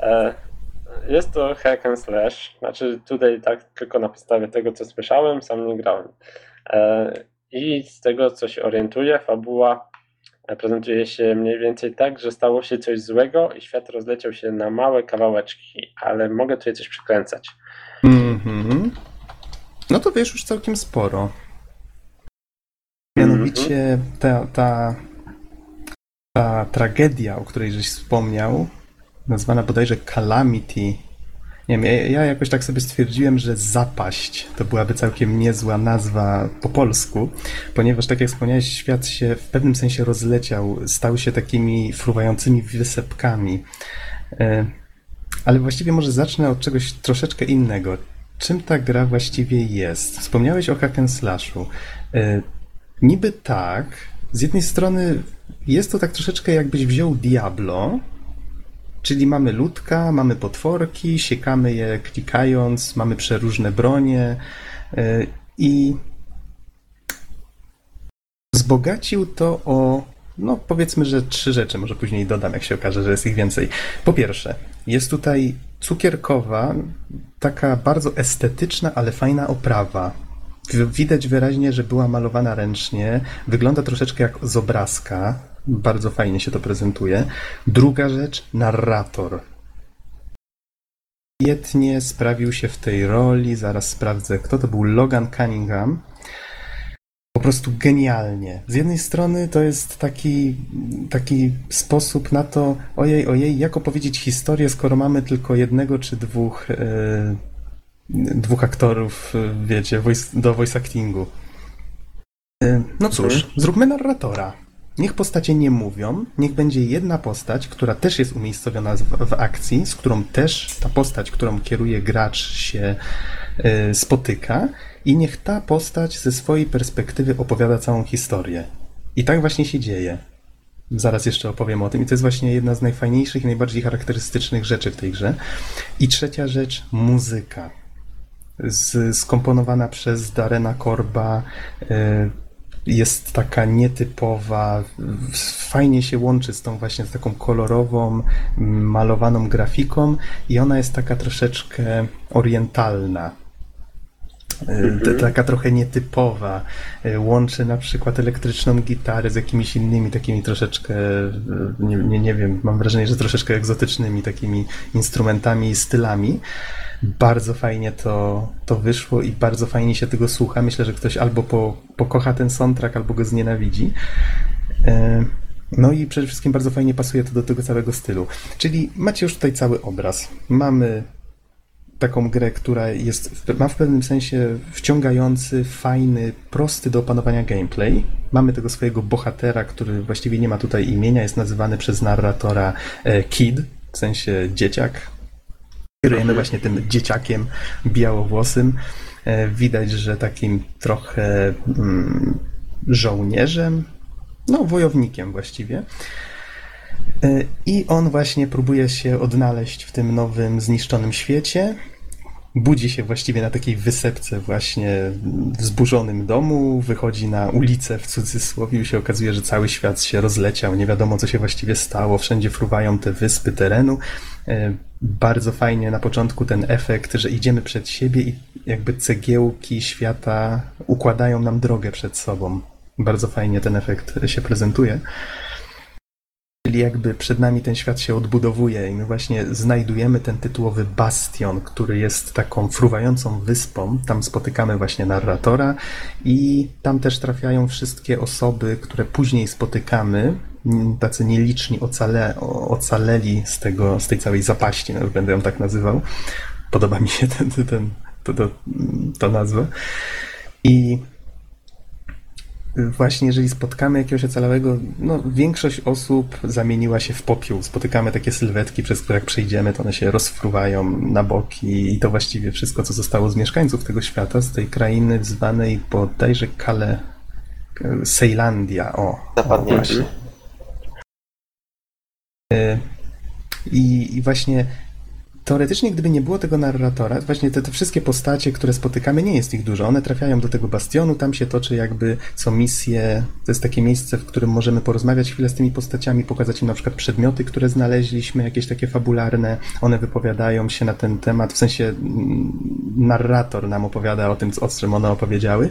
E, Jest to hack and slash. Znaczy tutaj tak tylko na podstawie tego, co słyszałem, sam nie grałem. E, I z tego, co się orientuję, fabuła prezentuje się mniej więcej tak, że stało się coś złego i świat rozleciał się na małe kawałeczki, ale mogę tutaj coś przykręcać. Mhm. No to wiesz już całkiem sporo. Mianowicie ta, ta, ta tragedia, o której żeś wspomniał, nazwana bodajże Calamity. Nie wiem, ja, ja jakoś tak sobie stwierdziłem, że zapaść to byłaby całkiem niezła nazwa po polsku, ponieważ tak jak wspomniałeś, świat się w pewnym sensie rozleciał, stał się takimi fruwającymi wysepkami. Ale właściwie może zacznę od czegoś troszeczkę innego. Czym ta gra właściwie jest? Wspomniałeś o hack and slashu. E, Niby tak. Z jednej strony jest to tak troszeczkę jakbyś wziął Diablo, czyli mamy ludka, mamy potworki, siekamy je klikając, mamy przeróżne bronie e, i wzbogacił to o, no powiedzmy, że trzy rzeczy, może później dodam, jak się okaże, że jest ich więcej. Po pierwsze, jest tutaj cukierkowa, taka bardzo estetyczna, ale fajna oprawa. Widać wyraźnie, że była malowana ręcznie, wygląda troszeczkę jak z obrazka, bardzo fajnie się to prezentuje. Druga rzecz, narrator. Świetnie sprawił się w tej roli, zaraz sprawdzę, kto to był, Logan Cunningham. Po prostu genialnie. Z jednej strony to jest taki, taki sposób na to, ojej, ojej, jak opowiedzieć historię, skoro mamy tylko jednego czy dwóch, e, dwóch aktorów, e, wiecie, voice, do voice actingu. E, no cóż, zróbmy narratora. Niech postacie nie mówią, niech będzie jedna postać, która też jest umiejscowiona w, w akcji, z którą też ta postać, którą kieruje gracz się spotyka i niech ta postać ze swojej perspektywy opowiada całą historię. I tak właśnie się dzieje. Zaraz jeszcze opowiem o tym i to jest właśnie jedna z najfajniejszych i najbardziej charakterystycznych rzeczy w tej grze. I trzecia rzecz, muzyka. Z, skomponowana przez Darena Korba, e, jest taka nietypowa, fajnie się łączy z tą właśnie z taką kolorową, malowaną grafiką i ona jest taka troszeczkę orientalna. E, t- Taka trochę nietypowa. E, Łączy na przykład elektryczną gitarę z jakimiś innymi takimi troszeczkę, e, nie, nie, nie wiem, mam wrażenie, że troszeczkę egzotycznymi takimi instrumentami i stylami. Bardzo fajnie to, to wyszło i bardzo fajnie się tego słucha. Myślę, że ktoś albo po, pokocha ten soundtrack, albo go znienawidzi. No i przede wszystkim bardzo fajnie pasuje to do tego całego stylu. Czyli macie już tutaj cały obraz. Mamy taką grę, która jest, ma w pewnym sensie wciągający, fajny, prosty do opanowania gameplay. Mamy tego swojego bohatera, który właściwie nie ma tutaj imienia, jest nazywany przez narratora e, Kid, w sensie dzieciak. Kierujemy właśnie tym dzieciakiem białowłosym. E, widać, że takim trochę mm, żołnierzem, no wojownikiem właściwie. E, I on właśnie próbuje się odnaleźć w tym nowym, zniszczonym świecie. Budzi się właściwie na takiej wysepce właśnie w zburzonym domu, wychodzi na ulicę w cudzysłowie i się okazuje, że cały świat się rozleciał, nie wiadomo co się właściwie stało, wszędzie fruwają te wyspy terenu. E, bardzo fajnie na początku ten efekt, że idziemy przed siebie i jakby cegiełki świata układają nam drogę przed sobą. Bardzo fajnie ten efekt się prezentuje. Czyli jakby przed nami ten świat się odbudowuje i my właśnie znajdujemy ten tytułowy bastion, który jest taką fruwającą wyspą. Tam spotykamy właśnie narratora i tam też trafiają wszystkie osoby, które później spotykamy, tacy nieliczni ocale, ocaleli z, tego, z tej całej zapaści, no, będę ją tak nazywał. Podoba mi się ten, ten, to, to, to nazwa. I właśnie jeżeli spotkamy jakiegoś ocalałego, no większość osób zamieniła się w popiół. Spotykamy takie sylwetki, przez które jak przejdziemy, to one się rozfruwają na boki i to właściwie wszystko, co zostało z mieszkańców tego świata, z tej krainy zwanej bodajże Kale... Sejlandia, o. Zapadnie. O, właśnie. E, I, I właśnie teoretycznie, gdyby nie było tego narratora, właśnie te, te wszystkie postacie, które spotykamy, nie jest ich dużo. One trafiają do tego bastionu, tam się toczy jakby co misję. To jest takie miejsce, w którym możemy porozmawiać chwilę z tymi postaciami, pokazać im na przykład przedmioty, które znaleźliśmy, jakieś takie fabularne. One wypowiadają się na ten temat, w sensie mm, narrator nam opowiada o tym, o czym one opowiedziały.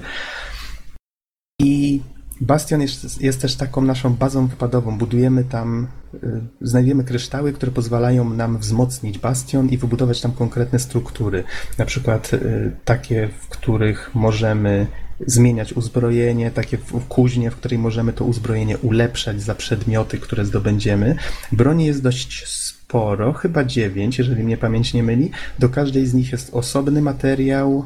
I Bastion jest, jest, też taką naszą bazą wypadową. Budujemy tam, y, znajdujemy kryształy, które pozwalają nam wzmocnić bastion i wybudować tam konkretne struktury. Na przykład y, takie, w których możemy zmieniać uzbrojenie, takie w kuźnie, w której możemy to uzbrojenie ulepszać za przedmioty, które zdobędziemy. Broni jest dość sporo, chyba dziewięć, jeżeli mnie pamięć nie myli. Do każdej z nich jest osobny materiał,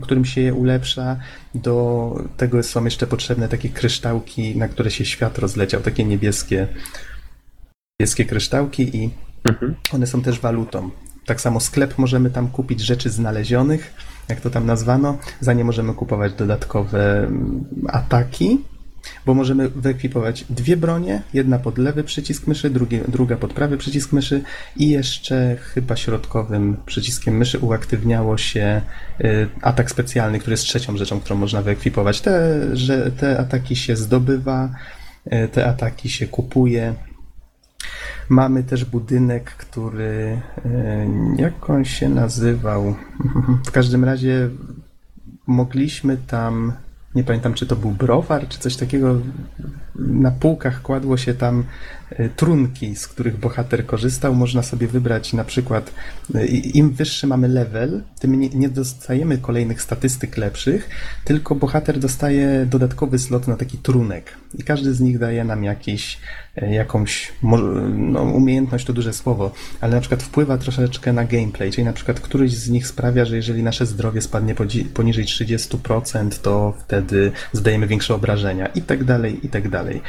którym się je ulepsza. Do tego są jeszcze potrzebne takie kryształki, na które się świat rozleciał, takie niebieskie, niebieskie kryształki i mhm. one są też walutą. Tak samo sklep możemy tam kupić rzeczy znalezionych, jak to tam nazwano. Za nie możemy kupować dodatkowe mm, ataki, bo możemy wyekwipować dwie bronie, jedna pod lewy przycisk myszy, druga pod prawy przycisk myszy i jeszcze chyba środkowym przyciskiem myszy uaktywniało się y, atak specjalny, który jest trzecią rzeczą, którą można wyekwipować. Te, że te ataki się zdobywa, y, te ataki się kupuje. Mamy też budynek, który y, jak on się nazywał? W każdym razie mogliśmy tam nie pamiętam, czy to był browar, czy coś takiego. Na półkach kładło się tam trunki, z których bohater korzystał. Można sobie wybrać na przykład, e, im wyższy mamy level, tym nie, dostajemy kolejnych statystyk lepszych, tylko bohater dostaje dodatkowy slot na taki trunek. I każdy z nich daje nam jakiś, e, jakąś no, umiejętność, to duże słowo, ale na przykład wpływa troszeczkę na gameplay, czyli na przykład któryś z nich sprawia, że jeżeli nasze zdrowie spadnie poniżej 30%, to wtedy zadajemy większe obrażenia i tak dalej, i tak dalej.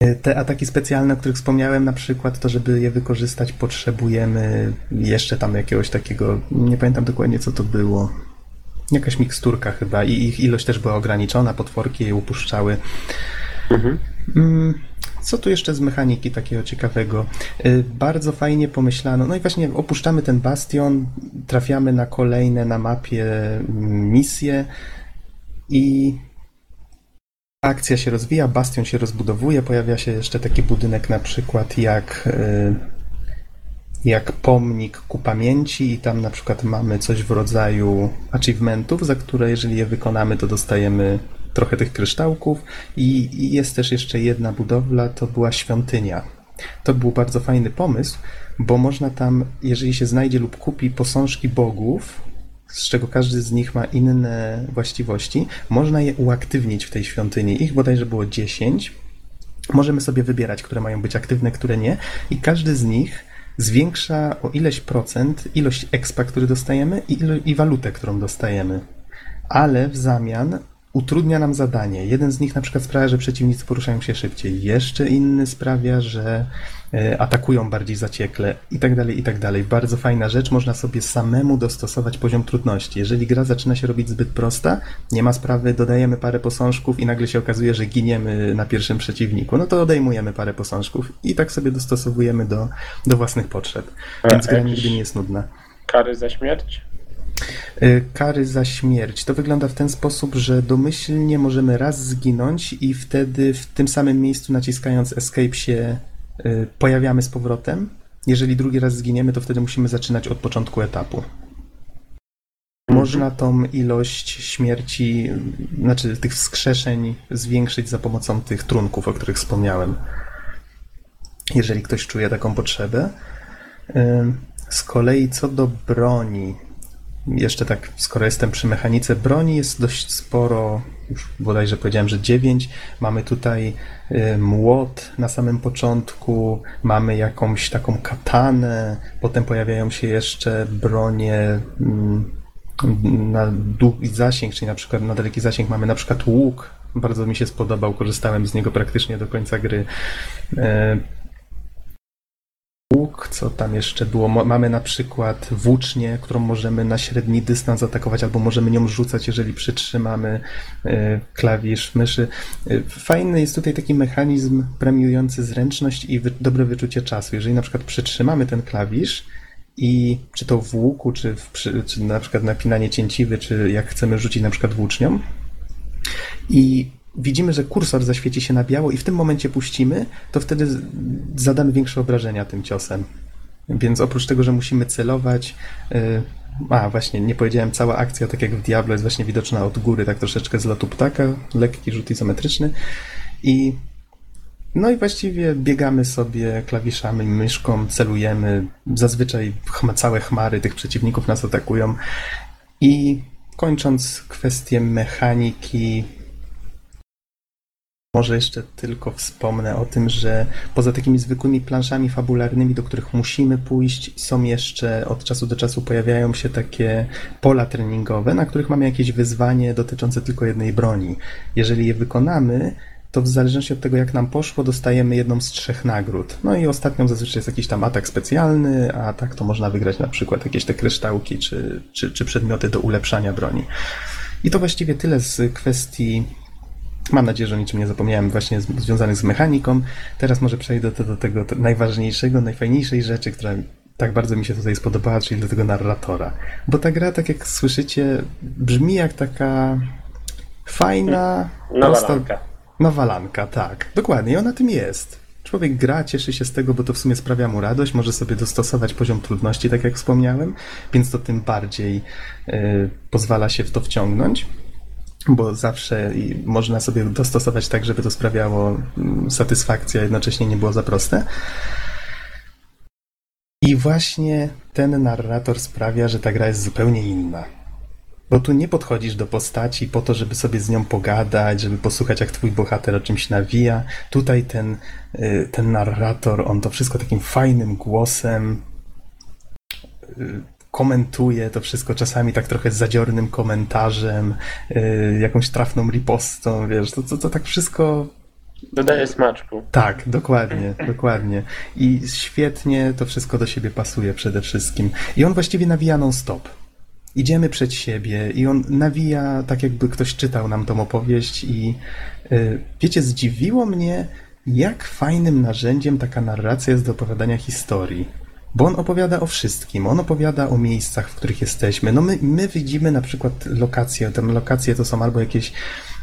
E, te ataki specjalne, o których wspomniałem, na przykład, to żeby je wykorzystać, potrzebujemy jeszcze tam jakiegoś takiego, nie pamiętam dokładnie co to było. Jakaś miksturka chyba i ich ilość też była ograniczona, potworki je upuszczały. Mhm. Mm, co tu jeszcze z mechaniki takiego ciekawego? E, bardzo fajnie pomyślano. No i właśnie opuszczamy ten bastion, trafiamy na kolejne na mapie misje i akcja się rozwija, bastion się rozbudowuje, pojawia się jeszcze taki budynek na przykład jak, y, jak pomnik ku pamięci i tam na przykład mamy coś w rodzaju achievementów, za które jeżeli je wykonamy, to dostajemy trochę tych kryształków i, i jest też jeszcze jedna budowla, to była świątynia. To był bardzo fajny pomysł, bo można tam, jeżeli się znajdzie lub kupi posążki bogów, z czego każdy z nich ma inne właściwości, można je uaktywnić w tej świątyni. Ich bodajże było 10. Możemy sobie wybierać, które mają być aktywne, które nie, i każdy z nich zwiększa o ileś procent ilość expa, który dostajemy i, ilo- i walutę, którą dostajemy. Ale w zamian utrudnia nam zadanie. Jeden z nich na przykład sprawia, że przeciwnicy poruszają się szybciej, jeszcze inny sprawia, że e, atakują bardziej zaciekle i tak dalej, i tak dalej. Bardzo fajna rzecz, można sobie samemu dostosować poziom trudności. Jeżeli gra zaczyna się robić zbyt prosta, nie ma sprawy, dodajemy parę posążków i nagle się okazuje, że giniemy na pierwszym przeciwniku. No to odejmujemy parę posążków i tak sobie dostosowujemy do, do własnych potrzeb. A Więc gra nigdy nie jest nudna. Kary za śmierć? Y, Kary za śmierć. To wygląda w ten sposób, że domyślnie możemy raz zginąć i wtedy w tym samym miejscu naciskając escape się y, pojawiamy z powrotem. Jeżeli drugi raz zginiemy, to wtedy musimy zaczynać od początku etapu. Można tą ilość śmierci, y, znaczy tych wskrzeszeń zwiększyć za pomocą tych trunków, o których wspomniałem. Jeżeli ktoś czuje taką potrzebę. Z kolei co do broni, jeszcze tak, skoro jestem przy mechanice broni, jest dość sporo, już bodajże powiedziałem, że 9. Mamy tutaj y, młot na samym początku, mamy jakąś taką katanę, potem pojawiają się jeszcze bronie mm, na długi zasięg, czyli na przykład na daleki zasięg mamy na przykład łuk. Bardzo mi się spodobał, korzystałem z niego praktycznie do końca gry. Łuk, co tam jeszcze było? Mamy na przykład włócznię, którą możemy na średni dystans atakować, albo możemy nią rzucać, jeżeli przytrzymamy e, klawisz myszy. E, Fajny jest tutaj taki mechanizm premiujący zręczność i dobre wyczucie czasu. Jeżeli na przykład przytrzymamy ten klawisz i czy to w łuku, czy, w, czy na przykład napinanie cięciwy, czy jak chcemy rzucić na przykład włócznią, i widzimy, że kursor zaświeci się na biało i w tym momencie puścimy, to wtedy zadamy większe obrażenia tym ciosem. Więc oprócz tego, że musimy celować, y, a właśnie, nie powiedziałem, cała akcja, tak jak w Diablo, jest właśnie widoczna od góry, tak troszeczkę z lotu ptaka, lekki rzut izometryczny i no i właściwie biegamy sobie klawiszami, myszką, celujemy. Zazwyczaj całe chmary tych przeciwników nas atakują. I kończąc kwestię mechaniki, może jeszcze tylko wspomnę o tym, że poza takimi zwykłymi planszami fabularnymi, do których musimy pójść, są jeszcze od czasu do czasu pojawiają się takie pola treningowe, na których mamy jakieś wyzwanie dotyczące tylko jednej broni. Jeżeli je wykonamy, to w zależności od tego, jak nam poszło, dostajemy jedną z trzech nagród. No i ostatnią zazwyczaj jest jakiś tam atak specjalny, a tak to można wygrać na przykład jakieś te kryształki czy, czy, czy przedmioty do ulepszania broni. I to właściwie tyle z kwestii Mam nadzieję, że o niczym nie zapomniałem właśnie z, związanych z mechaniką. Teraz może przejdę do, do tego najważniejszego, najfajniejszej rzeczy, która tak bardzo mi się tutaj spodobała, czyli do tego narratora. Bo ta gra, tak jak słyszycie, brzmi jak taka fajna, Nawalanka. nawalanka, tak. Dokładnie, i ona tym jest. Człowiek gra, cieszy się z tego, bo to w sumie sprawia mu radość, może sobie dostosować poziom trudności, tak jak wspomniałem, więc to tym bardziej y, pozwala się w to wciągnąć bo zawsze można sobie dostosować tak, żeby to sprawiało mm, satysfakcję, a jednocześnie nie było za proste. I właśnie ten narrator sprawia, że ta gra jest zupełnie inna. Bo tu nie podchodzisz do postaci po to, żeby sobie z nią pogadać, żeby posłuchać, jak twój bohater o czymś nawija. Tutaj ten, y, ten narrator, on to wszystko takim fajnym głosem y, komentuje to wszystko czasami tak trochę z zadziornym komentarzem, y, jakąś trafną ripostą, wiesz, to, to, to tak wszystko Dodaję smaczku. tak, dokładnie, dokładnie. I świetnie to wszystko do siebie pasuje przede wszystkim. I on właściwie nawija non-stop. Idziemy przed siebie i on nawija tak, jakby ktoś czytał nam tą opowieść i y, wiecie, zdziwiło mnie, jak fajnym narzędziem taka narracja jest do opowiadania historii. Bo on opowiada o wszystkim. On opowiada o miejscach, w których jesteśmy. No my, my widzimy na przykład lokacje. Te lokacje to są albo jakieś,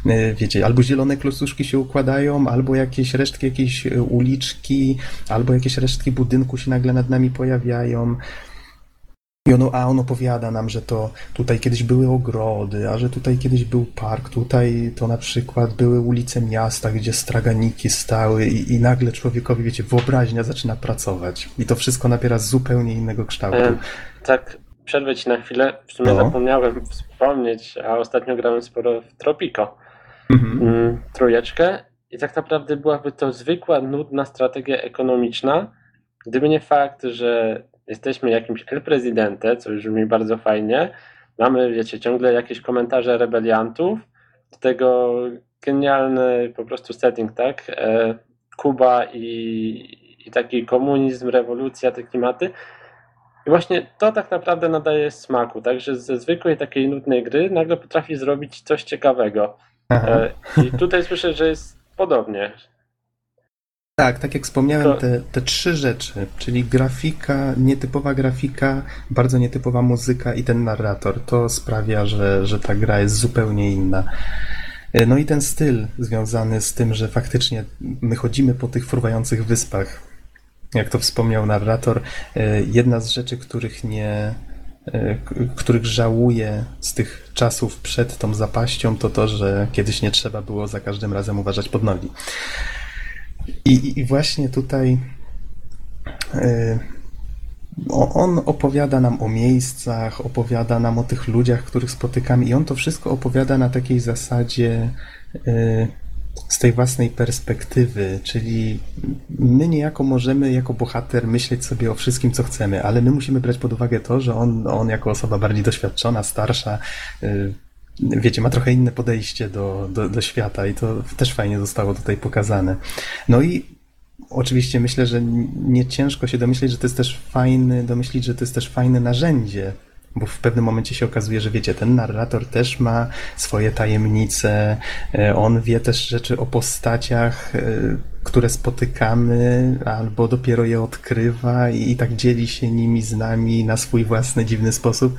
e, wiecie, albo zielone klocuszki się układają, albo jakieś resztki jakiejś e, uliczki, albo jakieś resztki budynku się nagle nad nami pojawiają. I on, a on opowiada nam, że to tutaj kiedyś były ogrody, a że tutaj kiedyś był park, tutaj to na przykład były ulice miasta, gdzie straganiki stały i, i nagle człowiekowi, wiecie, wyobraźnia zaczyna pracować. I to wszystko nabiera zupełnie innego kształtu. E, tak, przerwę ci na chwilę. W sumie No. zapomniałem wspomnieć, a ostatnio grałem sporo w Tropico. Mhm. mm, trójeczkę i tak naprawdę byłaby to zwykła, nudna strategia ekonomiczna, gdyby nie fakt, że jesteśmy jakimś El Presidente, co już brzmi bardzo fajnie, mamy, wiecie, ciągle jakieś komentarze rebeliantów do tego genialny po prostu setting, tak? E, Kuba i, i taki komunizm, rewolucja, te klimaty. I właśnie to tak naprawdę nadaje smaku, także ze zwykłej takiej nudnej gry nagle potrafi zrobić coś ciekawego. E, I tutaj słyszę, że jest podobnie. Tak, tak jak wspomniałem, te, te trzy rzeczy, czyli grafika, nietypowa grafika, bardzo nietypowa muzyka i ten narrator, to sprawia, że, że ta gra jest zupełnie inna. E, no i ten styl związany z tym, że faktycznie my chodzimy po tych fruwających wyspach. Jak to wspomniał narrator, e, jedna z rzeczy, których nie, e, których żałuję z tych czasów przed tą zapaścią, to to, że kiedyś nie trzeba było za każdym razem uważać pod nogi. I, i właśnie tutaj on opowiada nam o miejscach, opowiada nam o tych ludziach, których spotykamy, i on to wszystko opowiada na takiej zasadzie y, z tej własnej perspektywy, czyli my niejako możemy jako bohater myśleć sobie o wszystkim, co chcemy, ale my musimy brać pod uwagę to, że on, on jako osoba bardziej doświadczona, starsza, y, wiecie, ma trochę inne podejście do, do, do świata i to też fajnie zostało tutaj pokazane. No i Oczywiście myślę, że nie ciężko się domyśleć, że to jest też fajny, domyślić, że to jest też fajne narzędzie, bo w pewnym momencie się okazuje, że wiecie, ten narrator też ma swoje tajemnice, e, on wie też rzeczy o postaciach, e, które spotykamy, albo dopiero je odkrywa i, i tak dzieli się nimi z nami na swój własny dziwny sposób.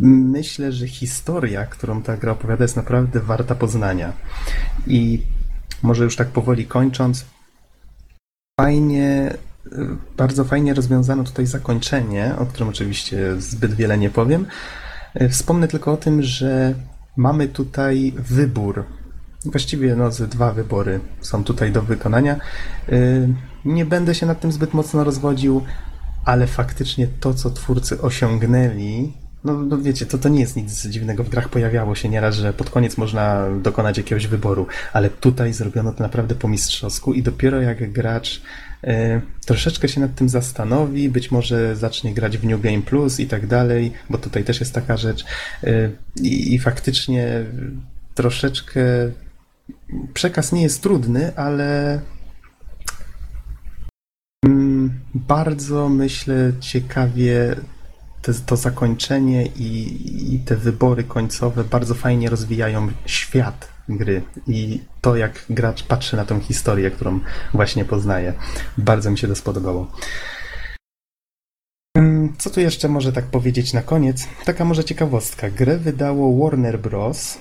Myślę, że historia, którą ta gra opowiada, jest naprawdę warta poznania. I może już tak powoli kończąc, fajnie, bardzo fajnie rozwiązano tutaj zakończenie, o którym oczywiście zbyt wiele nie powiem. Wspomnę tylko o tym, że mamy tutaj wybór. Właściwie no, dwa wybory są tutaj do wykonania. Nie będę się nad tym zbyt mocno rozwodził, ale faktycznie to, co twórcy osiągnęli, no, no wiecie, to, to nie jest nic dziwnego. W grach pojawiało się nieraz, że pod koniec można dokonać jakiegoś wyboru, ale tutaj zrobiono to naprawdę po mistrzowsku i dopiero jak gracz e, troszeczkę się nad tym zastanowi, być może zacznie grać w New Game Plus i tak dalej, bo tutaj też jest taka rzecz i, i faktycznie troszeczkę przekaz nie jest trudny, ale mm, bardzo myślę ciekawie te, to zakończenie i, i te wybory końcowe bardzo fajnie rozwijają świat gry i to, jak gracz patrzy na tą historię, którą właśnie poznaje. Bardzo mi się to spodobało. Co tu jeszcze może tak powiedzieć na koniec? Taka może ciekawostka. Grę wydało Warner Bros.,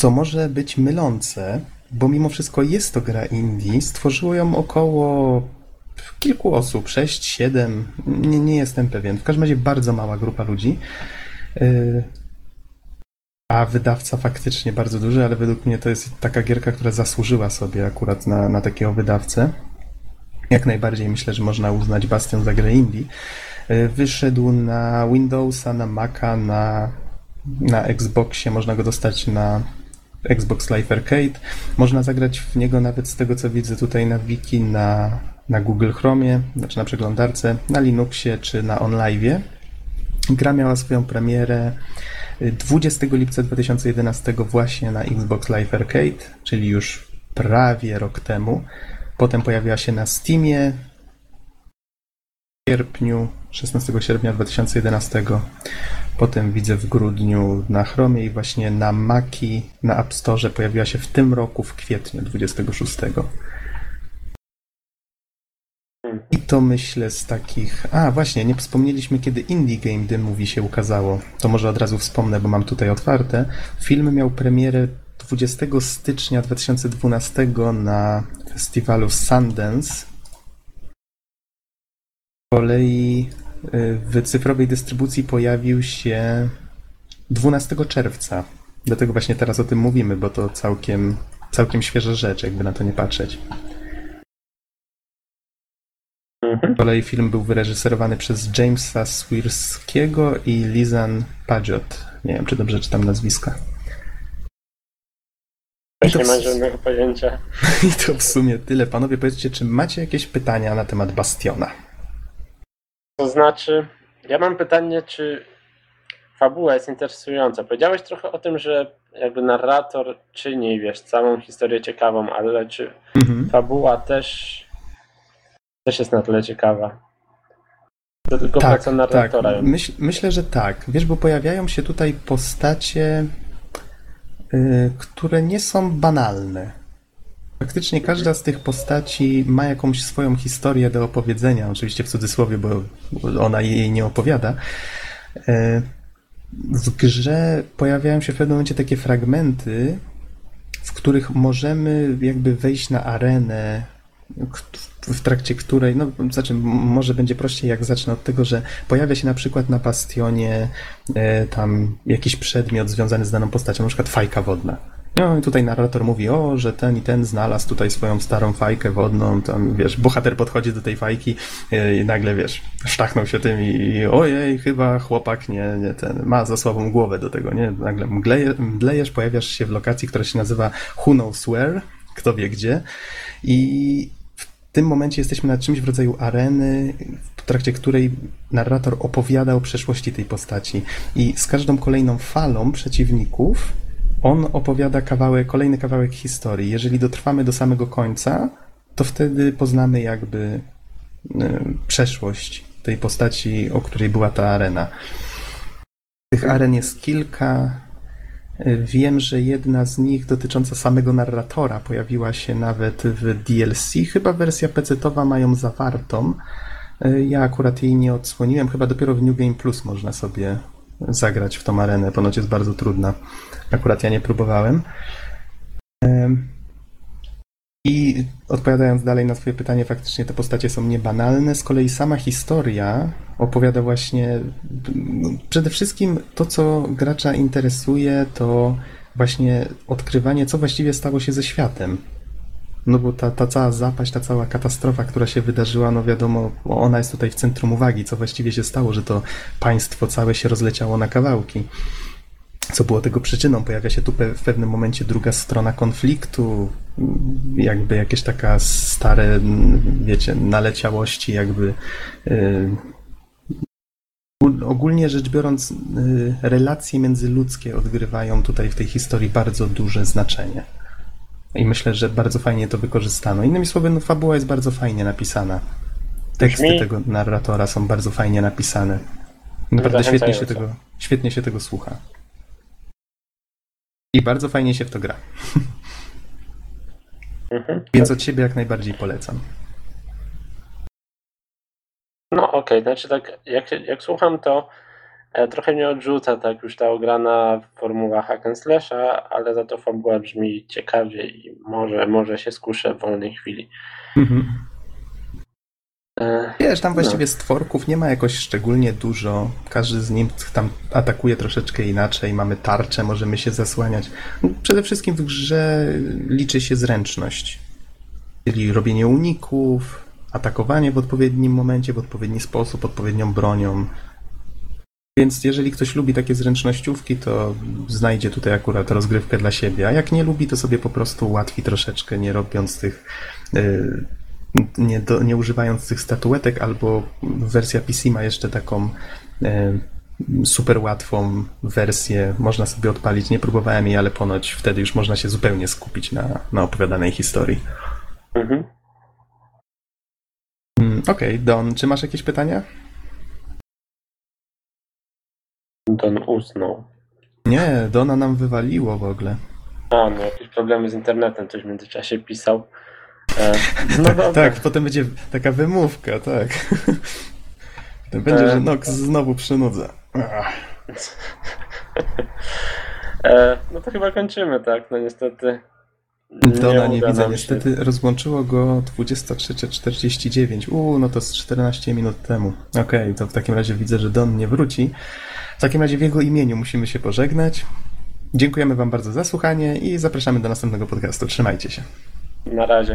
co może być mylące, bo mimo wszystko jest to gra indie. Stworzyło ją około kilku osób, 6, 7, nie, nie jestem pewien. W każdym razie bardzo mała grupa ludzi. Y, a wydawca faktycznie bardzo duży, ale według mnie to jest taka gierka, która zasłużyła sobie akurat na, na takiego wydawcę. Jak najbardziej myślę, że można uznać Bastion za grę indie. Y, wyszedł na Windowsa, na Maca, na, na Xboxie, można go dostać na Xbox Live Arcade. Można zagrać w niego nawet z tego co widzę tutaj na wiki na na Google Chromie, znaczy na przeglądarce, na Linuxie czy na OnLive. Gra miała swoją premierę 20 lipca 2011 właśnie na Xbox Live Arcade, czyli już prawie rok temu. Potem pojawiła się na Steamie w sierpniu, 16 sierpnia 2011. Potem widzę w grudniu na Chromie i właśnie na Maki, na App Store pojawiła się w tym roku w kwietniu 26. To myślę z takich. A, właśnie, nie wspomnieliśmy, kiedy Indie Game The Movie się ukazało. To może od razu wspomnę, bo mam tutaj otwarte. Film miał premierę 20 stycznia 2012 na festiwalu Sundance. Z kolei y, w cyfrowej dystrybucji pojawił się 12 czerwca. Dlatego właśnie teraz o tym mówimy, bo to całkiem, całkiem świeża rzecz, jakby na to nie patrzeć. Z kolei film był wyreżyserowany przez Jamesa Swirskiego i Lizan Paget. Nie wiem, czy dobrze czytam nazwiska. Też nie mam żadnego pojęcia. I to w sumie tyle. Panowie, powiedzcie, czy macie jakieś pytania na temat Bastiona? To znaczy, ja mam pytanie, czy fabuła jest interesująca. Powiedziałeś trochę o tym, że jakby narrator czyni, wiesz, całą historię ciekawą, ale czy Mhm. fabuła też, też jest na tyle ciekawa? To tylko Tak, praca tak. narratora. Myśl, myślę, że tak. Wiesz, bo pojawiają się tutaj postacie, y, które nie są banalne. Faktycznie każda z tych postaci ma jakąś swoją historię do opowiedzenia, oczywiście w cudzysłowie, bo ona jej nie opowiada. Y, W grze pojawiają się w pewnym momencie takie fragmenty, w których możemy jakby wejść na arenę, k- w trakcie której, no znaczy może będzie prościej jak zacznę od tego, że pojawia się na przykład na bastionie e, tam jakiś przedmiot związany z daną postacią, na przykład fajka wodna. No i tutaj narrator mówi, o, że ten i ten znalazł tutaj swoją starą fajkę wodną, tam wiesz, bohater podchodzi do tej fajki e, i nagle wiesz, sztachnął się tym i, i ojej, chyba chłopak nie, nie ten, ma za słabą głowę do tego, nie? Nagle mgleje, mdlejesz, pojawiasz się w lokacji, która się nazywa Who Knows Where, kto wie gdzie i tym momencie jesteśmy na czymś w rodzaju areny, w trakcie której narrator opowiada o przeszłości tej postaci. I z każdą kolejną falą przeciwników on opowiada kawałek, kolejny kawałek historii. Jeżeli dotrwamy do samego końca, to wtedy poznamy jakby y, przeszłość tej postaci, o której była ta arena. Tych aren jest kilka. Wiem, że jedna z nich dotycząca samego narratora pojawiła się nawet w DLC. Chyba wersja PC-towa ma ją zawartą. Ja akurat jej nie odsłoniłem. Chyba dopiero w New Game Plus można sobie zagrać w tą arenę. Ponoć jest bardzo trudna. Akurat ja nie próbowałem. I odpowiadając dalej na Twoje pytanie, faktycznie te postacie są niebanalne. Z kolei sama historia opowiada właśnie. no, Przede wszystkim to, co gracza interesuje, to właśnie odkrywanie, co właściwie stało się ze światem. No bo ta, ta cała zapaść, ta cała katastrofa, która się wydarzyła, no wiadomo, ona jest tutaj w centrum uwagi, co właściwie się stało, że to państwo całe się rozleciało na kawałki. Co było tego przyczyną? Pojawia się tu pe- w pewnym momencie druga strona konfliktu, jakby jakieś taka stare, wiecie, naleciałości, jakby y, ogólnie rzecz biorąc, y, relacje międzyludzkie odgrywają tutaj w tej historii bardzo duże znaczenie. I myślę, że bardzo fajnie to wykorzystano. Innymi słowy, no, fabuła jest bardzo fajnie napisana. Teksty Brzmi- tego narratora są bardzo fajnie napisane. Naprawdę świetnie się, tego, świetnie się tego słucha. I bardzo fajnie się w to gra. Mhm. Więc od siebie jak najbardziej polecam. No okej, znaczy tak, jak, jak słucham, to e, trochę mnie odrzuca tak już ta ograna formuła hack and slasha, ale za to fabuła brzmi ciekawie i może, może się skuszę w wolnej chwili. Mhm. E, Wiesz, tam właściwie stworków nie ma jakoś szczególnie dużo. Każdy z nich tam atakuje troszeczkę inaczej. Mamy tarczę, możemy się zasłaniać. No, Przede wszystkim w grze liczy się zręczność. Czyli robienie uników, atakowanie w odpowiednim momencie, w odpowiedni sposób, odpowiednią bronią. Więc jeżeli ktoś lubi takie zręcznościówki, to znajdzie tutaj akurat rozgrywkę dla siebie. A jak nie lubi, to sobie po prostu ułatwi troszeczkę, nie robiąc tych y, nie, do, nie używając tych statuetek, albo wersja PC ma jeszcze taką e, super łatwą wersję, można sobie odpalić. Nie próbowałem jej, ale ponoć wtedy już można się zupełnie skupić na, na opowiadanej historii. mhm. Mm, Okej, Don, czy masz jakieś pytania? Don usnął. Nie, Dona nam wywaliło w ogóle. A, no jakieś problemy z internetem, ktoś w międzyczasie pisał. E, no dobra. Tak, potem będzie taka wymówka, tak. Potem będzie, E, że Nox znowu przynudza. E, no to chyba kończymy, tak? No niestety. Dona nie uda widzę, niestety rozłączyło go 23.49. Uuu, no to z 14 minut temu. Okej, to w takim razie widzę, że Don nie wróci. W takim razie w jego imieniu musimy się pożegnać. Dziękujemy Wam bardzo za słuchanie i zapraszamy do następnego podcastu. Trzymajcie się. Na.